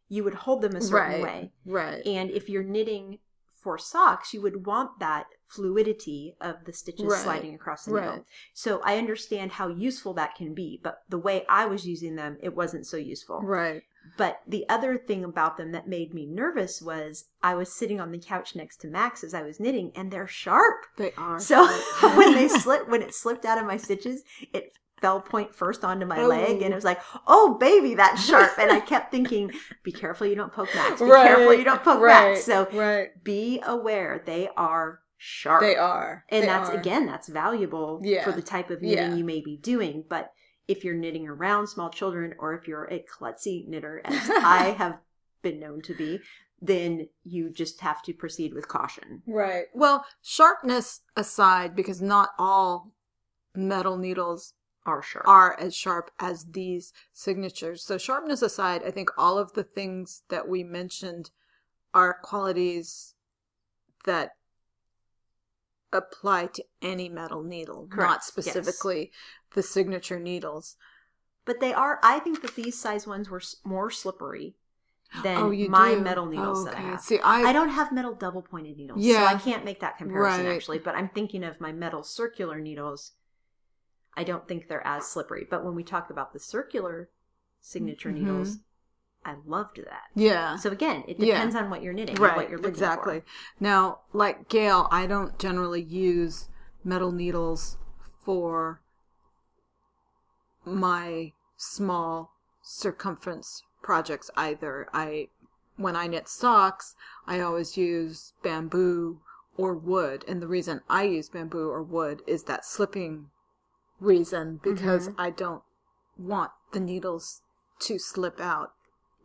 S1: you would hold them a certain
S2: right.
S1: way.
S2: Right.
S1: And if you're knitting for socks, you would want that fluidity of the stitches
S2: Right.
S1: sliding across the needle. So I understand how useful that can be, but the way I was using them, it wasn't so useful.
S2: Right.
S1: But the other thing about them that made me nervous was I was sitting on the couch next to Max as I was knitting, and they're sharp.
S2: They are.
S1: So (laughs) when they (laughs) slipped, when it slipped out of my stitches, it fell point first onto my
S2: Oh.
S1: leg, and it oh. was like, "Oh, baby, that's sharp." And I kept thinking, "Be careful, you don't poke Max. Be
S2: Right,
S1: careful, you don't poke
S2: right,
S1: Max." So
S2: right.
S1: be aware they are sharp.
S2: They are.
S1: and
S2: They
S1: that's
S2: are.
S1: again, that's valuable
S2: Yeah.
S1: for the type of knitting
S2: Yeah.
S1: you may be doing. But if you're knitting around small children, or if you're a klutzy knitter, as I (laughs) have been known to be, then you just have to proceed with caution.
S2: Right. Well, sharpness aside, because not all metal needles
S1: Are sharp.
S2: are as sharp as these signatures. So, sharpness aside, I think all of the things that we mentioned are qualities that apply to any metal needle, not
S1: Correct, yes.
S2: specifically the signature needles.
S1: But they are. I think that these size ones were more slippery than
S2: oh,
S1: my
S2: do?
S1: metal needles
S2: Oh,
S1: that I have.
S2: See, I,
S1: I don't have metal double pointed needles, so I can't make that comparison
S2: Right.
S1: actually. But I'm thinking of my metal circular needles. I don't think they're as slippery. But when we talk about the circular signature
S2: Mhm.
S1: needles, I loved that.
S2: yeah.
S1: So again, it
S2: Yeah.
S1: depends on what you're knitting,
S2: right
S1: what you're looking
S2: exactly
S1: for.
S2: now like gail i don't generally use metal needles for my small circumference projects either i when i knit socks i always use bamboo or wood and the reason i use bamboo or wood is that slipping reason because
S1: Mhm.
S2: i don't want the needles to slip out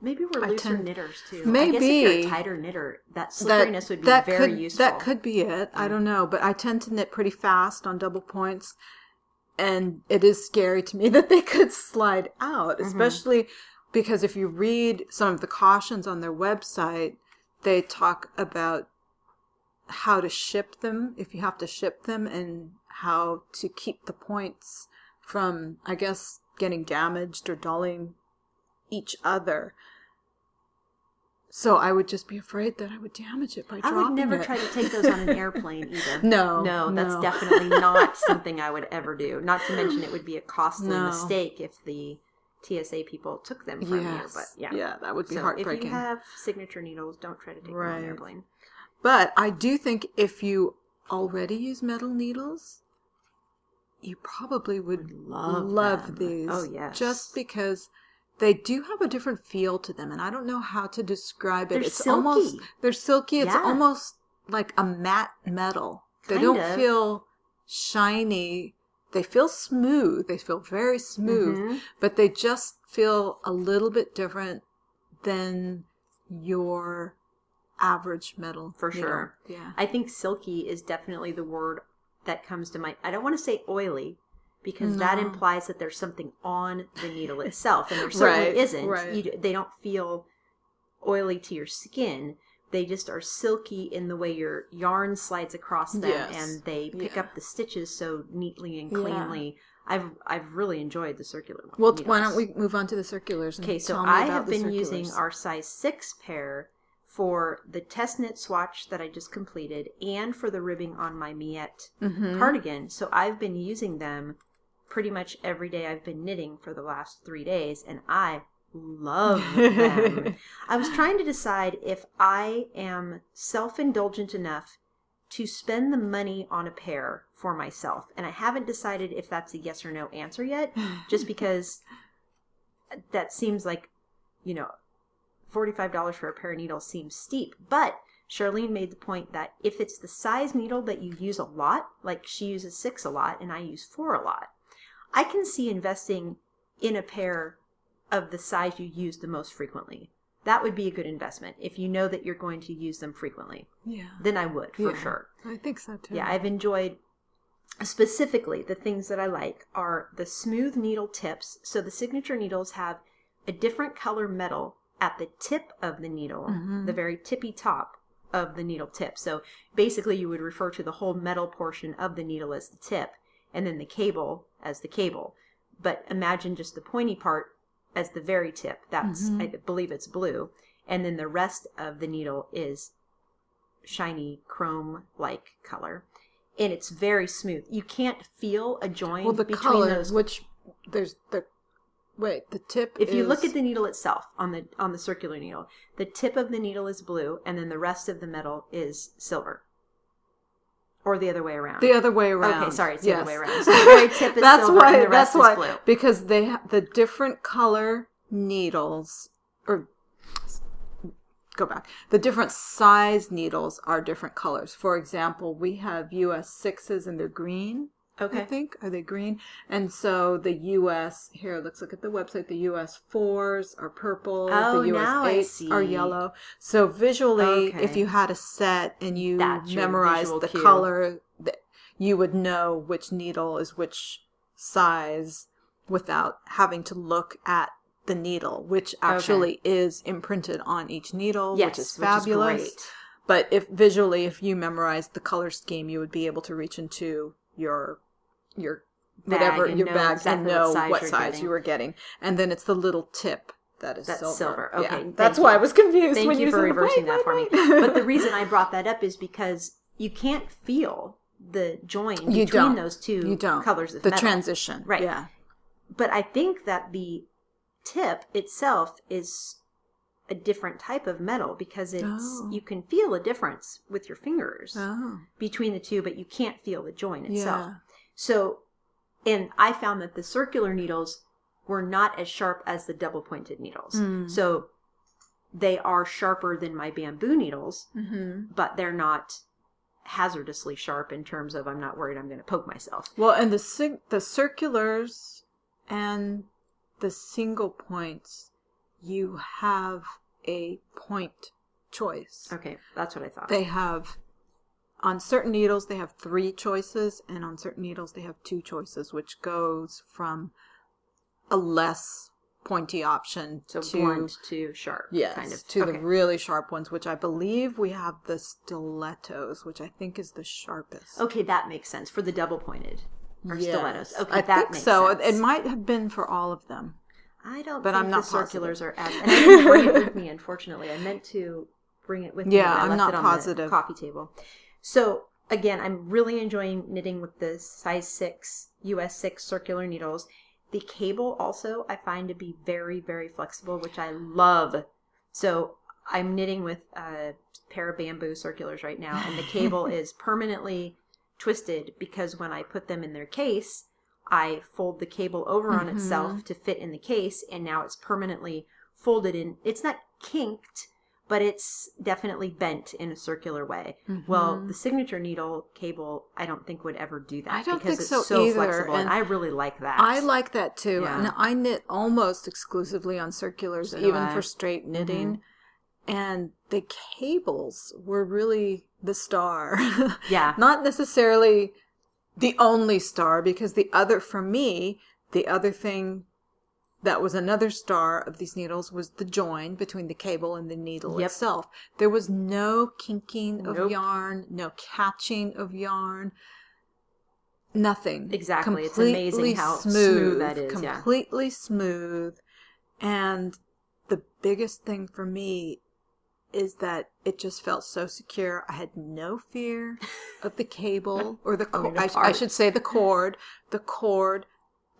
S1: Maybe we're
S2: I
S1: looser
S2: tend-
S1: knitters too. I guess if you're
S2: Maybe.
S1: a tighter knitter, that slipperiness would be
S2: that
S1: very
S2: could,
S1: useful.
S2: That could be it. I don't know, but I tend to knit pretty fast on double points, and it is scary to me (laughs) that they could slide out,
S1: Mhm.
S2: especially because if you read some of the cautions on their website, they talk about how to ship them if you have to ship them and how to keep the points from, I guess, getting damaged or dulling each other. So I would just be afraid that I would damage it by
S1: I
S2: dropping it.
S1: I would never
S2: it.
S1: try to take those on an airplane (laughs) either.
S2: No,
S1: No, that's
S2: no.
S1: definitely not (laughs) something I would ever do. Not to mention it would be a costly
S2: No.
S1: mistake if the TSA people took them from
S2: yes.
S1: you. But yeah.
S2: Yeah, that would be
S1: so if you have signature needles, don't try to take them on an airplane.
S2: But I do think if you already use metal needles, you probably would
S1: Would love
S2: love, these.
S1: Oh, yes.
S2: Just because they do have a different feel to them, and I don't know how to describe it.
S1: They're
S2: it's
S1: silky.
S2: almost they're silky. It's
S1: Yeah.
S2: almost like a matte metal. They
S1: Kind
S2: don't
S1: of.
S2: feel shiny. They feel smooth. They feel very smooth,
S1: Mhm.
S2: but they just feel a little bit different than your average metal.
S1: For
S2: needle.
S1: sure.
S2: Yeah.
S1: I think silky is definitely the word that comes to mind. I don't want to say oily because that implies that there's something on the needle itself, and there (laughs) certainly
S2: Right,
S1: isn't.
S2: right.
S1: You, they don't feel oily to your skin. They just are silky in the way your yarn slides across them,
S2: Yes.
S1: and they pick
S2: Yeah.
S1: up the stitches so neatly and
S2: Yeah.
S1: cleanly. I've I've really enjoyed the circular one.
S2: Well, why don't we move on to the circulars? And
S1: Okay, so I have been using our size six pair for the test knit swatch that I just completed and for the ribbing on my Miette
S2: Mhm.
S1: cardigan. So I've been using them pretty much every day I've been knitting for the last three days, and I love (laughs) them. I was trying to decide if I am self indulgent enough to spend the money on a pair for myself, and I haven't decided if that's a yes or no answer yet just (laughs) because that seems like, you know, $45 for a pair of needles seems steep. But Charlene made the point that if it's the size needle that you use a lot, like she uses six a lot and I use four a lot, I can see investing in a pair of the size you use the most frequently. That would be a good investment if you know that you're going to use them frequently.
S2: yeah,
S1: Then I would, for
S2: Yeah.
S1: sure.
S2: I think so too.
S1: Yeah, I've enjoyed specifically the things that I like are the smooth needle tips. So the signature needles have a different color metal at the tip of the needle,
S2: Mhm.
S1: the very tippy top of the needle tip. So basically, you would refer to the whole metal portion of the needle as the tip, and then the cable as the cable. But imagine just the pointy part as the very tip. That's,
S2: Mhm.
S1: I believe it's blue. And then the rest of the needle is shiny chrome like color. And it's very smooth. You can't feel a join
S2: well, the
S1: between
S2: color,
S1: those.
S2: which there's the wait, the tip.
S1: If you look at the needle itself on the on the circular needle, the tip of the needle is blue, and then the rest of the metal is silver, or the other way around.
S2: the other way around.
S1: Okay, sorry, it's the other way around. So the very tip is (laughs)
S2: that's
S1: silver
S2: why.
S1: and the rest
S2: that's why
S1: is blue.
S2: because they ha- the different color needles or go back. The different size needles are different colors. For example, we have US sixes and they're green. I think are they green? And so the US here, let's look at the website. The US fours are purple.
S1: Oh,
S2: the US
S1: now I
S2: eights are yellow. So visually, if you had a set and you
S1: That's
S2: memorized the
S1: cue.
S2: color, you would know which needle is which size without having to look at the needle, which actually is imprinted on each needle,
S1: Yes,
S2: which is fabulous.
S1: great.
S2: But if visually, if you memorized the color scheme, you would be able to reach into your your whatever your
S1: know
S2: bag
S1: exactly
S2: and
S1: what
S2: know
S1: size
S2: what size you were getting. And then it's the little tip that is
S1: That's
S2: silver.
S1: silver. Okay, thank
S2: that's
S1: you.
S2: why I was confused.
S1: Thank
S2: when
S1: you
S2: you
S1: for reversing that for me.
S2: wait, wait."
S1: But the reason I brought that up is because you can't feel the join
S2: You
S1: between
S2: don't.
S1: those two
S2: you don't
S1: colors of
S2: the
S1: metal.
S2: transition,
S1: Right.
S2: Yeah,
S1: but I think that the tip itself is a different type of metal because it's
S2: Oh.
S1: you can feel a difference with your fingers
S2: oh,
S1: between the two, but you can't feel the join itself.
S2: yeah,
S1: So, and I found that the circular needles were not as sharp as the double pointed needles.
S2: Mm.
S1: So they are sharper than my bamboo needles,
S2: hmm
S1: but they're not hazardously sharp in terms of I'm not worried I'm going to poke myself.
S2: Well, and the the circulars and the single points, you have a point choice.
S1: Okay, that's what I thought.
S2: They have on certain needles they have three choices, and on certain needles they have two choices, which goes from a less pointy option
S1: so
S2: to
S1: blunt to sharp,
S2: yes
S1: kind of.
S2: to
S1: okay.
S2: the really sharp ones, which I believe we have the stilettos, which I think is the sharpest.
S1: Okay, that makes sense for the double pointed or
S2: Yes.
S1: stilettos. Okay,
S2: I
S1: that
S2: think
S1: makes
S2: so.
S1: sense.
S2: It might have been for all of them.
S1: I don't
S2: but
S1: think
S2: I'm not
S1: the circulars
S2: positive.
S1: are as. And I didn't bring it with me, (laughs) unfortunately. I meant to bring it with me.
S2: Yeah, I'm not positive.
S1: Coffee table. So again, I'm really enjoying knitting with the size six US six circular needles. The cable also I find to be very very flexible, which I love. So I'm knitting with a pair of bamboo circulars right now, and the cable (laughs) is permanently twisted because when I put them in their case, I fold the cable over on
S2: Mm-hmm.
S1: itself to fit in the case, and now it's permanently folded in. It's not kinked, but it's definitely bent in a circular way. Well, the signature needle cable, I don't think would ever do that
S2: Mm-hmm. I don't
S1: because
S2: think
S1: it's
S2: so
S1: so,
S2: either,
S1: flexible, and,
S2: and
S1: I really like that.
S2: I like that too.
S1: Yeah.
S2: And I knit almost exclusively on circulars,
S1: So
S2: even
S1: I. Mm-hmm.
S2: for straight knitting. And the cables were really the star. (laughs)
S1: Yeah.
S2: Not necessarily the only star, because the other, for me, the other thing that was another star of these needles was the join between the cable and the needle
S1: Yep.
S2: itself. There was no kinking of
S1: Nope.
S2: yarn, no catching of yarn, nothing.
S1: Exactly. It's amazing how smooth that is, yeah.
S2: Completely smooth. And the biggest thing for me is that it just felt so secure. I had no fear (laughs) of the cable or the cord. I, I should say the cord. The cord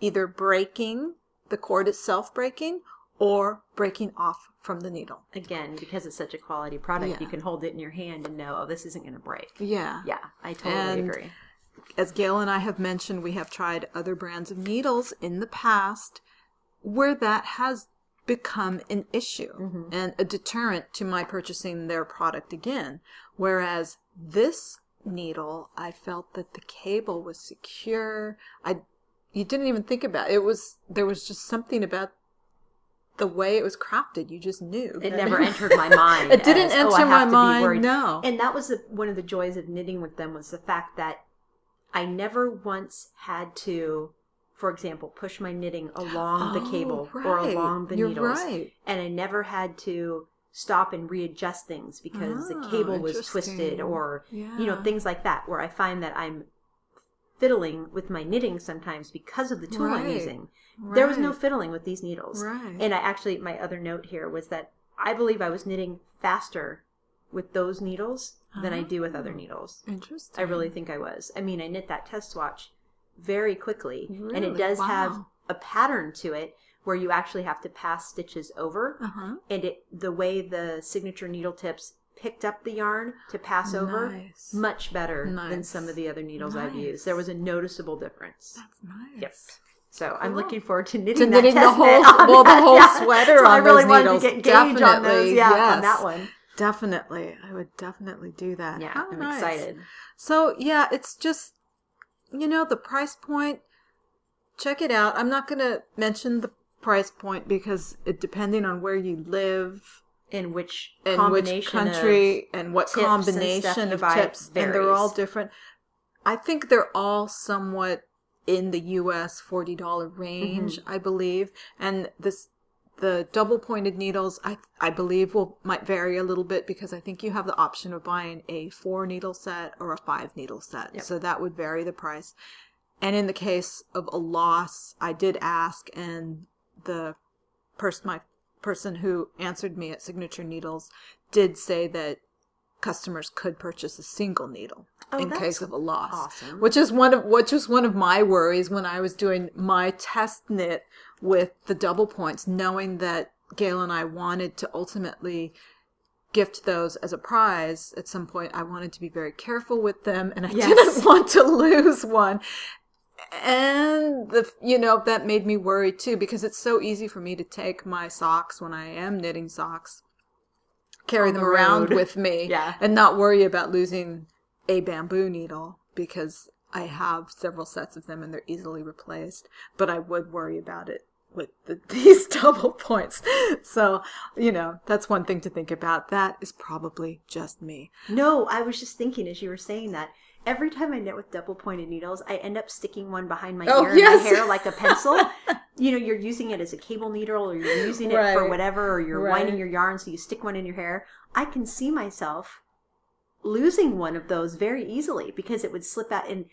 S2: either breaking, the cord itself breaking, or breaking off from the needle.
S1: Again, because it's such a quality product,
S2: Yeah.
S1: you can hold it in your hand and know, oh, this isn't going to break.
S2: Yeah.
S1: Yeah, I totally
S2: And-
S1: agree.
S2: as Gail and I have mentioned, we have tried other brands of needles in the past where that has become an issue
S1: Mm-hmm.
S2: and a deterrent to my purchasing their product again. Whereas this needle, I felt that the cable was secure. I you didn't even think about it. it was there was just something about the way it was crafted. You just knew.
S1: It (laughs) never entered my mind.
S2: It didn't
S1: as, oh,
S2: enter
S1: have
S2: my mind, no.
S1: And that was the, one of the joys of knitting with them was the fact that I never once had to, for example, push my knitting along the
S2: Oh,
S1: cable or along the
S2: You're
S1: needles.
S2: right.
S1: And I never had to stop and readjust things because the
S2: Ah,
S1: cable was twisted or you know things like that where I find that I'm fiddling with my knitting sometimes because of the tool I'm
S2: Right.
S1: using. There was no fiddling with these needles.
S2: Right.
S1: And I actually, my other note here was that I believe I was knitting faster with those needles than I do with other
S2: Oh.
S1: needles.
S2: Interesting.
S1: I really think I was. I mean, I knit that test swatch very quickly, and it
S2: Really?
S1: does have a pattern to it where you actually have to pass stitches over,
S2: Uh huh.
S1: and it the way the signature needle tips picked up the yarn to pass over
S2: Nice.
S1: much better than some of the other needles I've used. There was a noticeable difference.
S2: That's nice.
S1: Yep. So I'm looking forward to knitting,
S2: To
S1: that
S2: knitting the whole- well, the whole (laughs)
S1: Yeah.
S2: sweater
S1: so I
S2: on
S1: really
S2: those
S1: wanted
S2: needles.
S1: to get gauge on those.
S2: Definitely,
S1: Yeah, on that one.
S2: Definitely. I would definitely do that.
S1: Yeah,
S2: How
S1: I'm
S2: nice.
S1: excited.
S2: So, yeah, it's just, you know, the price point. Check it out. I'm not going to mention the price point because it depending on where you live
S1: In which combination
S2: which country and what
S1: and
S2: combination of tips and they're all different. I think they're all somewhat in the us $40 range
S1: Mm-hmm.
S2: i believe. And this the double pointed needles i i believe will might vary a little bit because i think you have the option of buying a four needle set or a five needle set.
S1: Yep.
S2: so that would vary the price. And in the case of a loss i did ask and the person my person who answered me at signature needles did say that customers could purchase a single needle
S1: Oh,
S2: in case of a loss
S1: awesome.
S2: which is one of which was one of my worries when i was doing my test knit with the double points knowing that gail and i wanted to ultimately gift those as a prize at some point i wanted to be very careful with them and i
S1: Yes.
S2: didn't (laughs) want to lose one and the you know that made me worry too because it's so easy for me to take my socks when I am knitting socks, carry
S1: On
S2: them
S1: the
S2: around with me, (laughs)
S1: Yeah.
S2: and not worry about losing a bamboo needle because I have several sets of them and they're easily replaced. But I would worry about it with the, (laughs) these double points. So you know that's one thing to think about. That is probably just me.
S1: No, I was just thinking as you were saying that. Every time I knit with double pointed needles, I end up sticking one behind my
S2: Oh,
S1: ear
S2: yes.
S1: my hair like a pencil. (laughs) you know, you're using it as a cable needle or you're using it for whatever or you're
S2: Right.
S1: winding your yarn so you stick one in your hair. I can see myself losing one of those very easily because it would slip out and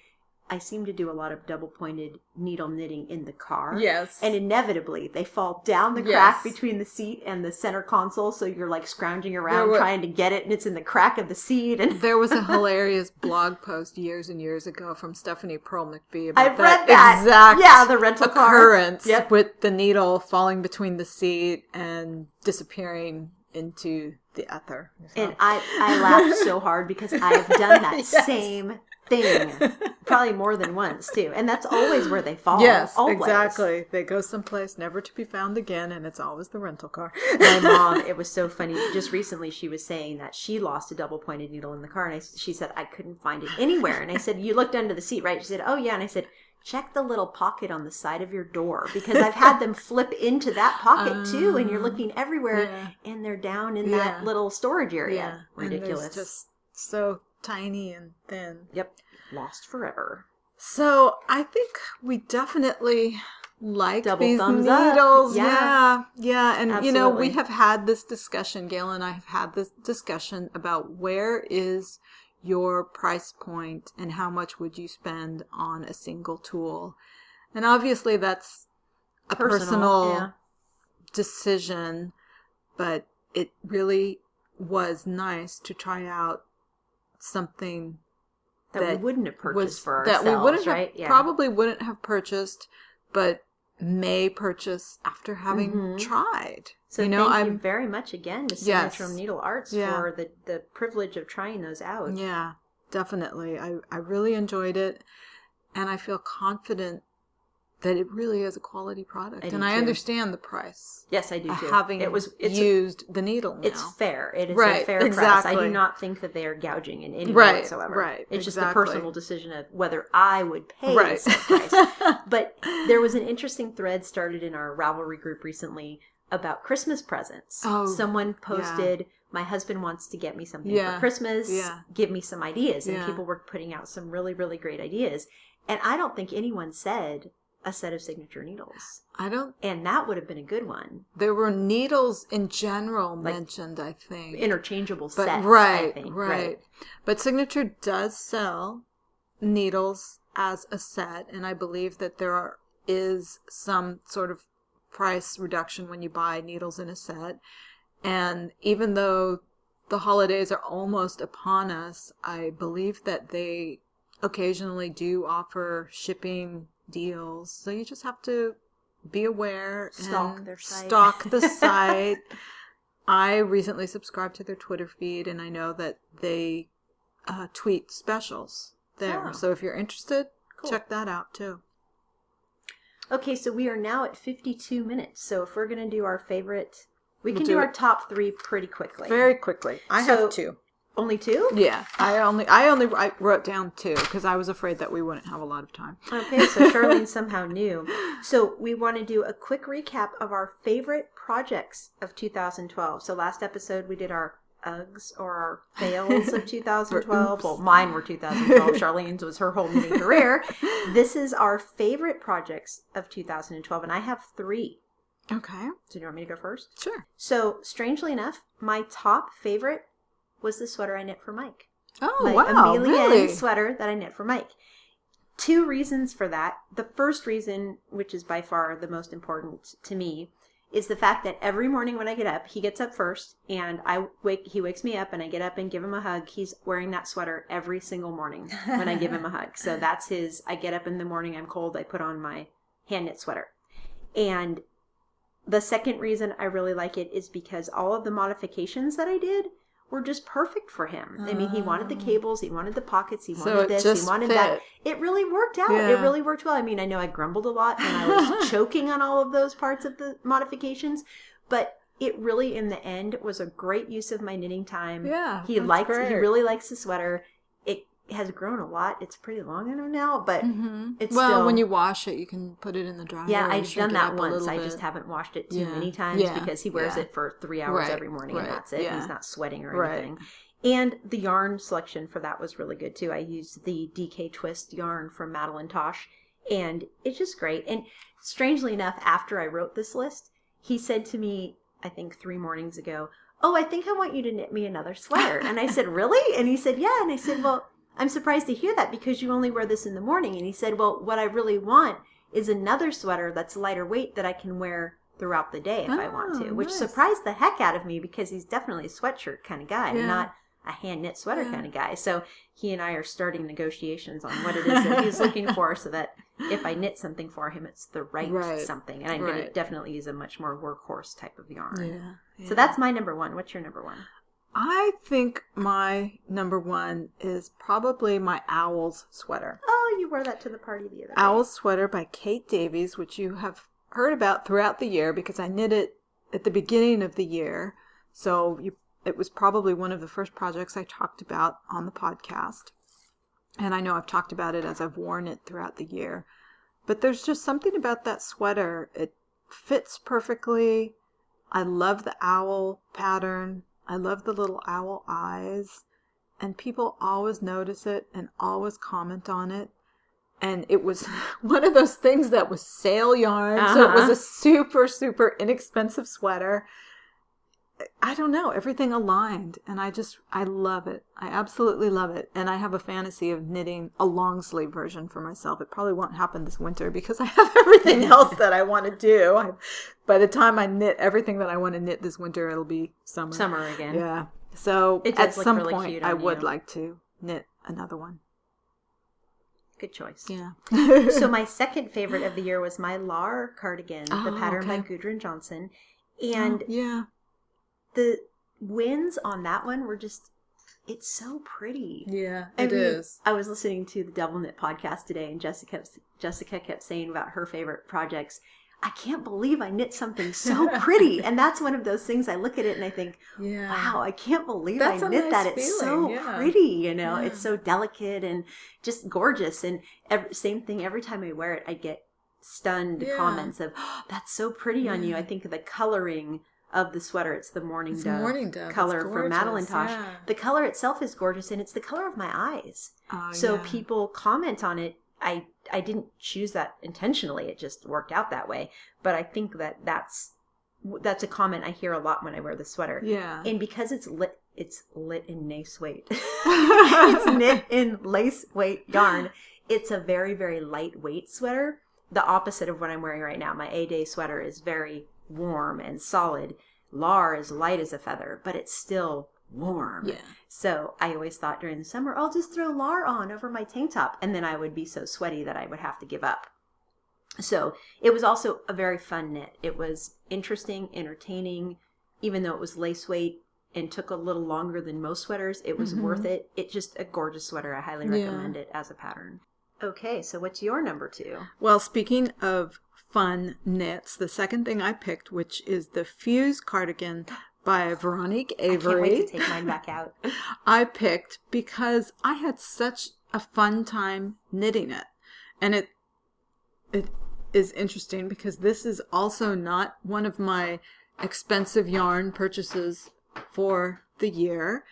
S1: I seem to do a lot of double pointed needle knitting in the car.
S2: Yes.
S1: And inevitably, they fall down the crack
S2: Yes.
S1: between the seat and the center console. So you're like scrounging around
S2: were-
S1: trying to get it, and it's in the crack of the seat. And
S2: There was a (laughs) hilarious blog post years and years ago from Stephanie Pearl McPhee about
S1: I've read that.
S2: exact
S1: Yeah, the rental car.
S2: occurrence
S1: Yep.
S2: with the needle falling between the seat and disappearing into the ether. So-
S1: and I, I laughed so hard because I have done that (laughs)
S2: Yes.
S1: same thing, (laughs) probably more than once too. And that's always where they fall.
S2: Yes,
S1: always.
S2: exactly. They go someplace never to be found again, and it's always the rental car.
S1: My (laughs) mom, it was so funny. Just recently, she was saying that she lost a double pointed needle in the car, and I, she said I couldn't find it anywhere. And I said, "You looked under the seat, right?" She said, "Oh yeah." And I said, check the little pocket on the side of your door because I've had them flip into that pocket too, and you're
S2: Uh,
S1: looking everywhere,
S2: yeah.
S1: and they're down in
S2: Yeah.
S1: that little storage area.
S2: Yeah,
S1: Ridiculous.
S2: just so tiny and thin.
S1: Yep, lost forever.
S2: So I think we definitely like
S1: Double
S2: these needles.
S1: Yeah.
S2: Yeah. yeah, And you know, we have had this discussion. Gail and I have had this discussion about where is your price point and how much would you spend on a single tool. And obviously, that's a personal,
S1: yeah.
S2: decision, but it really was nice to try out something
S1: that, we wouldn't have purchased
S2: was
S1: for
S2: that
S1: ourselves,
S2: we wouldn't
S1: right?
S2: have, probably wouldn't have purchased, but may purchase after having
S1: Mhm.
S2: tried.
S1: So
S2: you know,
S1: thank you
S2: I'm
S1: very much again to
S2: Yes.
S1: Needle Arts
S2: Yeah.
S1: for the, the privilege of trying those out.
S2: yeah, definitely. I I really enjoyed it, and I feel confident that it really is a quality product,
S1: I
S2: and I
S1: too.
S2: understand the price.
S1: Yes, I do too.
S2: Having
S1: it was it's a-
S2: used the needle now.
S1: it's fair. It is a
S2: Right,
S1: fair price. I do not think that they are gouging in any
S2: Right,
S1: way whatsoever.
S2: right,
S1: It's just a personal decision of whether I would pay
S2: right.
S1: price. (laughs) But there was an interesting thread started in our Ravelry group recently about Christmas presents.
S2: Oh,
S1: Someone posted, "My husband wants to get me something
S2: Yeah,
S1: for Christmas.
S2: yeah.
S1: Give me some ideas." And
S2: Yeah.
S1: people were putting out some really, really great ideas. And I don't think anyone said a set of signature needles.
S2: I don't.
S1: And that would have been a good one.
S2: There were needles in general
S1: Like,
S2: mentioned. I think
S1: Interchangeable
S2: but
S1: sets.
S2: right,
S1: I think.
S2: right. But Signature does sell needles as a set, and I believe that there are, is some sort of price reduction when you buy needles in a set. And even though the holidays are almost upon us, I believe that they occasionally do offer shipping deals. So you just have to be aware
S1: Stalk
S2: and
S1: their site.
S2: stalk the (laughs) site. I recently subscribed to their Twitter feed, and I know that they uh, tweet specials there.
S1: Oh.
S2: So if you're interested,
S1: Cool.
S2: check that out too.
S1: Okay, so we are now at 52 minutes. So if we're going to do our favorite, we
S2: We'll
S1: can
S2: do
S1: do, our top three pretty quickly.
S2: Very quickly. I
S1: So-
S2: have two.
S1: Only two?
S2: Yeah, I only I only I wrote down two because I was afraid that we wouldn't have a lot of time.
S1: Okay, so (laughs) Charlene somehow knew. So we want to do a quick recap of our favorite projects of 2012. So last episode we did our Uggs or our fails of (laughs) 2012. Well, mine were 2012. (laughs) Charlene's was her whole knitting career. This is our favorite projects of 2012, and I have three.
S2: Okay,
S1: So do you want me to go first?
S2: sure.
S1: So strangely enough, my top favorite was the sweater I knit for Mike.
S2: Oh
S1: my
S2: wow,
S1: Amelia
S2: really?
S1: sweater that I knit for Mike. Two reasons for that. The first reason, which is by far the most important to me, is the fact that every morning when I get up, he gets up first, and I wake. He wakes me up, and I get up and give him a hug. He's wearing that sweater every single morning when I give him a hug. So (laughs) that's his. I get up in the morning. I'm cold. I put on my hand knit sweater, and the second reason I really like it is because all of the modifications that I did were just perfect for him. I mean, he wanted the cables, he wanted the pockets, he.
S2: So
S1: wanted this, he wanted
S2: fit.
S1: that. It really worked out. It really worked well. I mean, I know I grumbled a lot and I was (laughs) choking on all of those parts of the modifications, but it really in the end was a great use of my knitting time.
S2: Yeah,
S1: He liked he really likes the sweater. Has grown a lot. It's pretty long on him now, but
S2: hmm
S1: it's
S2: well,
S1: still
S2: when you wash it, you can put it in the dryer.
S1: yeah, I've done that once. I just haven't washed it too
S2: Yeah.
S1: many times
S2: Yeah.
S1: because he wears
S2: Yeah.
S1: it for three hours
S2: Right.
S1: every morning and that's it. He's not sweating or
S2: Right.
S1: anything. And the yarn selection for that was really good too. I used the DK Twist yarn from Madeline Tosh, and it's just great. And strangely enough, after I wrote this list, he said to me, I think three mornings ago, "Oh, I think I want you to knit me another sweater." and I said, (laughs) "Really?" And he said, "Yeah." And I said, "Well." I'm surprised to hear that because you only wear this in the morning. And he said, Well, what I really want is another sweater that's lighter weight that I can wear throughout the day if I want to,
S2: Oh,
S1: which
S2: nice.
S1: surprised the heck out of me because he's definitely a sweatshirt kind of guy,
S2: Yeah.
S1: not a hand knit sweater
S2: Yeah.
S1: kind of guy. So he and I are starting negotiations on what it is that he's looking for so that if I knit something for him, it's the right,
S2: Right.
S1: something. And I'm going to definitely use a much more workhorse type of yarn.
S2: Yeah.
S1: So that's my number one. What's your number one?
S2: I think my number one is probably my Owls sweater.
S1: Oh, you wore that to the party the other day.
S2: Owls sweater by Kate Davies, which you have heard about throughout the year because I knit it at the beginning of the year. So you, it was probably one of the first projects I talked about on the podcast. And I know I've talked about it as I've worn it throughout the year. But there's just something about that sweater. It fits perfectly. I love the owl pattern. I love the little owl eyes. And people always notice it and always comment on it. And it was (laughs) one of those things that was sale yarn. Uh-huh. So it was
S1: Uh-huh.
S2: a super, super inexpensive sweater. I don't know, everything aligned. And I just, I love it. I absolutely love it. And I have a fantasy of knitting a long sleeve version for myself. It probably won't happen this winter because I have (laughs) everything else that I want to do. I, by the time I knit everything that I want to knit this winter, it'll be summer.
S1: Summer again.
S2: Yeah. So at some
S1: really
S2: point, I would
S1: you.
S2: like to knit another one.
S1: Good choice.
S2: Yeah. (laughs)
S1: so my (laughs) second favorite of the year was my Laar cardigan, the
S2: Oh,
S1: pattern by. Gudrun Johnston. Oh, and
S2: yeah.
S1: The winds on that one were just it's so pretty.
S2: Yeah,
S1: I mean, I was listening to the Double Knit podcast today, and Jessica Jessica kept saying about her favorite projects. I can't believe I knit something so (laughs) pretty, and that's one of those things. I look at it and I think,
S2: Yeah.
S1: wow, I can't believe
S2: That's
S1: I knit that.
S2: nice
S1: It's so
S2: yeah.
S1: pretty, you know.
S2: Yeah.
S1: It's so delicate and just gorgeous. And every, same thing every time I wear it, I get stunned comments of, oh, "That's so pretty on you." I think of the coloring of the sweater. It's the morning
S2: It's
S1: dove
S2: morning dove.
S1: Color from Madeline Tosh.
S2: yeah.
S1: The color itself is gorgeous, and it's the color of my eyes.
S2: Oh,
S1: So
S2: yeah.
S1: people comment on it. I I didn't choose that intentionally. It just worked out that way. But I think that that's that's a comment I hear a lot when I wear the sweater.
S2: Yeah.
S1: And because it's lit, it's lit in lace weight. (laughs) it's knit in lace weight yarn. It's a very very lightweight sweater. The opposite of what I'm wearing right now. My A Day sweater is very warm and solid. Laar is light as a feather, but it's still warm.
S2: Yeah.
S1: So I always thought during the summer, I'll just throw Laar on over my tank top, and then I would be so sweaty that I would have to give up. So it was also a very fun knit. It was interesting, entertaining, even though it was lace weight and took a little longer than most sweaters. It was
S2: Mhm.
S1: worth it. It's just a gorgeous sweater. I highly
S2: Yeah.
S1: recommend it as a pattern. Okay, so what's your number two?
S2: Well, speaking of fun knits, the second thing I picked, which is the Fuse cardigan by Veronik
S1: I can't wait to take mine back out. (laughs) (laughs)
S2: I picked because I had such a fun time knitting it. And it it is interesting because this is also not one of my expensive yarn purchases for the year.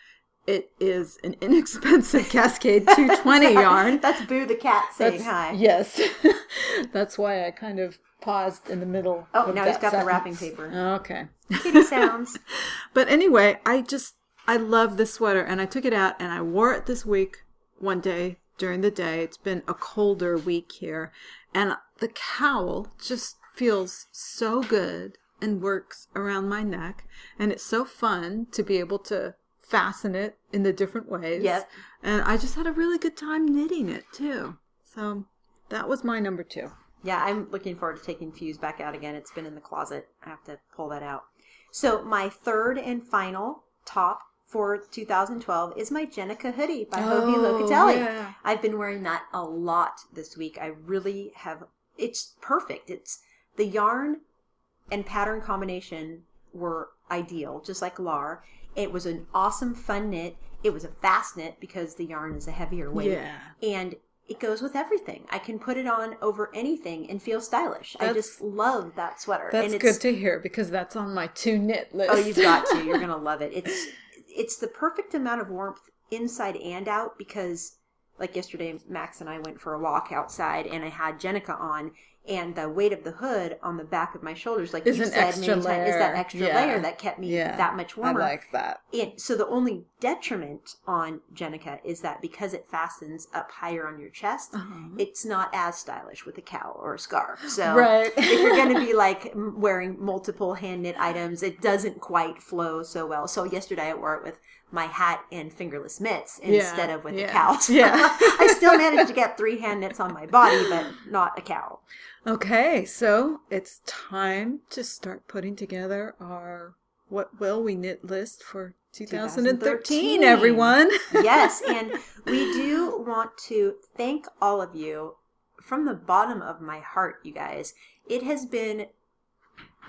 S2: It is an inexpensive Cascade (laughs) 220 yarn.
S1: That's Boo the cat saying
S2: That's-
S1: hi.
S2: Yes. (laughs) That's why I kind of paused in the middle.
S1: Oh, now he's got the wrapping paper.
S2: Okay.
S1: Kitty sounds. (laughs)
S2: But anyway, I just I love this sweater and I took it out and I wore it this week one day during the day. It's been a colder week here and the cowl just feels so good and works around my neck and it's so fun to be able to fasten it in the different ways.
S1: Yep.
S2: And I just had a really good time knitting it too. So that was my number 2.
S1: Yeah, I'm looking forward to taking Fuse back out again. It's been in the closet. I have to pull that out. So my third and final top for 2012 is my Jenica hoodie by Hoagie oh, Locatelli.
S2: Oh, yeah.
S1: I've been wearing that a lot this week. I really have. It's perfect. It's the yarn and pattern combination were ideal, just like Laar. It was an awesome fun knit. It was a fast knit because the yarn is a heavier weight.
S2: Yeah.
S1: And it goes with everything. I can put it on over anything and feel stylish. I just love that sweater.
S2: That's good to hear because that's on my to knit list.
S1: Oh, you've got to. (laughs) You're gonna love it. It's it's the perfect amount of warmth inside and out because like yesterday Max and I went for a walk outside and I had Jenica on and the weight of the hood on the back of my shoulders, like
S2: Is
S1: you said many times, is that extra
S2: Yeah.
S1: layer that kept me
S2: Yeah.
S1: that much warmer.
S2: I like that.
S1: And so the only detriment on Jenica is that because it fastens up higher on your chest,
S2: Uh-huh.
S1: it's not as stylish with a cowl or a scarf. (gasps) So
S2: Right.
S1: if you're going to be (laughs) like wearing multiple hand knit items, it doesn't quite flow so well. So yesterday I wore it with my hat and fingerless mitts instead of with
S2: yeah,
S1: the cowl. (laughs)
S2: Yeah.
S1: I still managed to get three hand knits on my body, but not a cowl.
S2: Okay, so it's time to start putting together our what will we knit list for 2013, everyone. (laughs)
S1: yes, and we do want to thank all of you from the bottom of my heart, you guys. It has been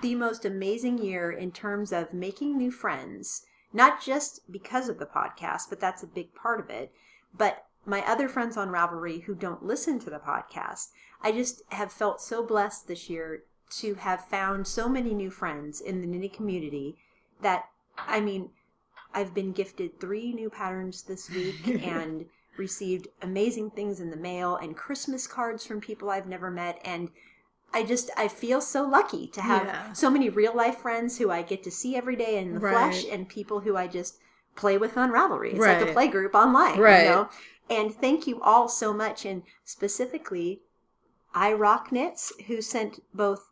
S1: the most amazing year in terms of making new friends, not just because of the podcast, but that's a big part of it, but my other friends on Ravelry who don't listen to the podcast. I just have felt so blessed this year to have found so many new friends in the knitting community that, I mean, I've been gifted three new patterns this week (laughs) and received amazing things in the mail and Christmas cards from people I've never met. And I just, I feel so lucky to have
S2: Yeah.
S1: so many real life friends who I get to see every day in the flesh and people who I just play with on Ravelry. It's like a
S2: Right.
S1: play group online,
S2: Right.
S1: you know? And thank you all so much. And specifically, I Rock Knits, who sent both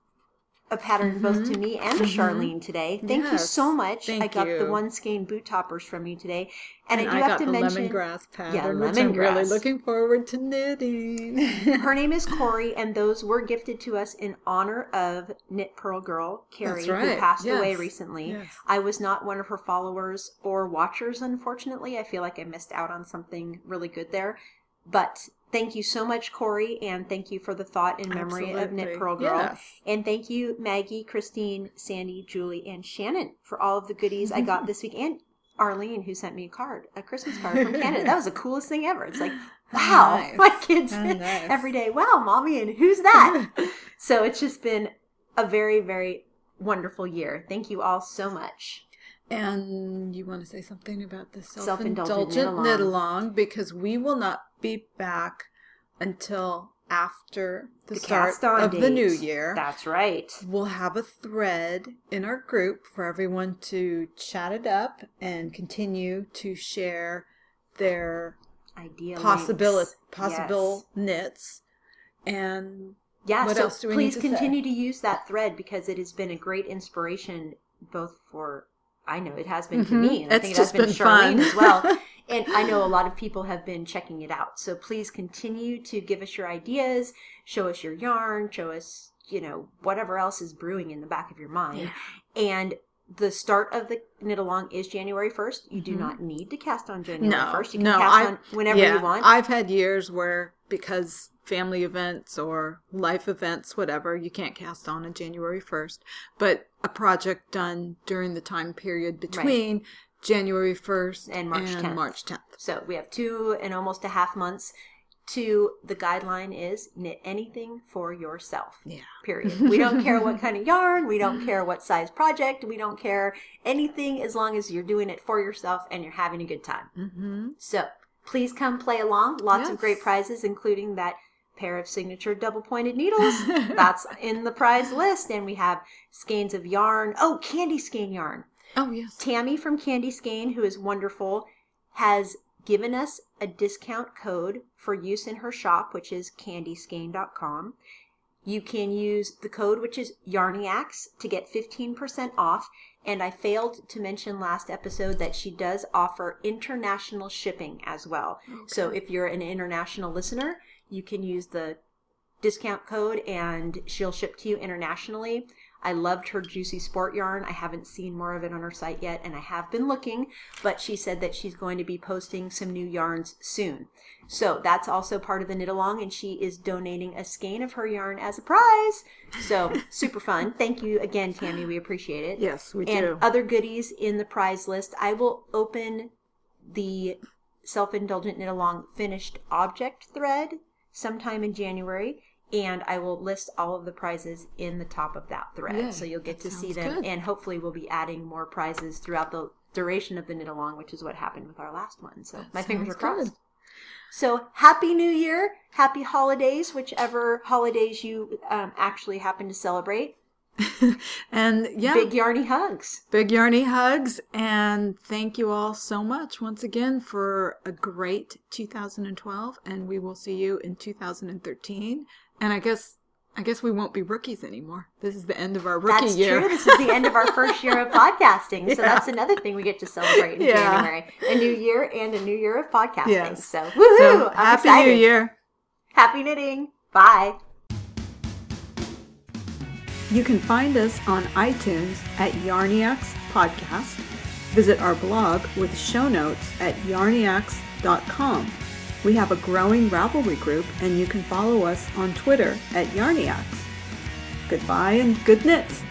S1: a pattern both to me and to
S2: Mhm.
S1: Charlene today. Thank you so much.
S2: Thank I
S1: got the one skein boot toppers from you today. And,
S2: And
S1: I do
S2: I
S1: have to
S2: the
S1: mention
S2: lemongrass pattern, which I'm really looking forward to knitting. (laughs)
S1: her name is (laughs) Corey, and those were gifted to us in honor of Knit Purl Girl, Carrie,
S2: That's
S1: who
S2: right.
S1: passed away recently.
S2: Yes.
S1: I was not one of her followers or watchers, unfortunately. I feel like I missed out on something really good there. But thank you so much, Corey, and thank you for the thought in memory of Knit Purl Girl.
S2: Yes.
S1: And thank you, Maggie, Christine, Sandy, Julie, and Shannon for all of the goodies I got (laughs) this week. And Arlene, who sent me a card, a Christmas card from Canada. That was the coolest thing ever. It's like, (laughs) wow,
S2: Nice.
S1: my kids
S2: nice.
S1: every day, wow, mommy, and who's that? (laughs) so it's just been a very, very wonderful year. Thank you all so much.
S2: And you want to say something about the
S1: Self-indulgent
S2: self-indulgent
S1: knit-along.
S2: because we will not be back until after the,
S1: The
S2: start
S1: cast on
S2: of the new year.
S1: That's right.
S2: We'll have a thread in our group for everyone to chat it up and continue to share their
S1: Idea
S2: possibility possible knits and
S1: Yeah,
S2: What
S1: so
S2: else do we need
S1: please
S2: to
S1: continue to use that thread because it has been a great inspiration both for I know it has been to
S2: Mhm.
S1: me and I
S2: It's
S1: think it has been,
S2: been
S1: Charlene
S2: fun.
S1: as well. (laughs) and I know a lot of people have been checking it out. So please continue to give us your ideas, show us your yarn, show us, you know, whatever else is brewing in the back of your mind. And the start of the knit along is January 1st. You do
S2: Mhm.
S1: not need to cast on January
S2: No,
S1: 1st. You can
S2: no,
S1: cast
S2: I-
S1: on whenever
S2: yeah,
S1: you want.
S2: I've had years where because family events or life events, whatever, you can't cast on on January 1st. But a project done during the time period between January 1st
S1: And March 10th.
S2: March 10th.
S1: So we have two and almost a half months to the guideline is knit anything for yourself.
S2: Yeah.
S1: Period. We don't care what kind of (laughs) yarn, we don't care what size project, we don't care anything as long as you're doing it for yourself and you're having a good time.
S2: Mm-hmm.
S1: So please come play along. Lots of great prizes, including that pair of signature double pointed needles. (laughs) That's in the prize list. And we have skeins of yarn. Oh, candy skein yarn.
S2: Oh, yes.
S1: Tammy from Candy Skein, who is wonderful, has given us a discount code for use in her shop, which is candyskein.com. You can use the code, which is Yarniacs, to get 15% off. And I failed to mention last episode that she does offer international shipping as well. So if you're an international listener, you can use the discount code and she'll ship to you internationally. I loved her juicy sport yarn. I haven't seen more of it on her site yet, and I have been looking, but she said that she's going to be posting some new yarns soon. So that's also part of the knit along, and she is donating a skein of her yarn as a prize. So (laughs) super fun. Thank you again, Tammy. We appreciate it.
S2: Yes, we
S1: and
S2: do.
S1: other goodies in the prize list. I will open the self indulgent knit along finished object thread sometime in January. And I will list all of the prizes in the top of that thread.
S2: Yay,
S1: so you'll get to see them.
S2: good.
S1: And hopefully, we'll be adding more prizes throughout the duration of the knit along, which is what happened with our last one. So
S2: That
S1: my fingers are crossed.
S2: good.
S1: So happy New Year, happy holidays, whichever holidays you um, actually happen to celebrate. (laughs)
S2: and yeah,
S1: Big yarny hugs.
S2: Big Yarny hugs, and thank you all so much once again for a great 2012, and we will see you in 2013. And I guess, I guess we won't be rookies anymore. This is the end of our rookie
S1: That's
S2: year.
S1: true. This is the end of our first year of (laughs) podcasting. So
S2: Yeah.
S1: that's another thing we get to celebrate in
S2: Yeah.
S1: January. A new year and a new year of podcasting.
S2: Yes.
S1: So woohoo!
S2: so
S1: I'm
S2: happy
S1: excited.
S2: New Year!
S1: Happy knitting. Bye.
S2: You can find us on iTunes at Yarniacs Podcast, Visit our blog with show notes at yarniacs.com. We have a growing Ravelry group, and you can follow us on Twitter at Yarniacs. Goodbye and good knits!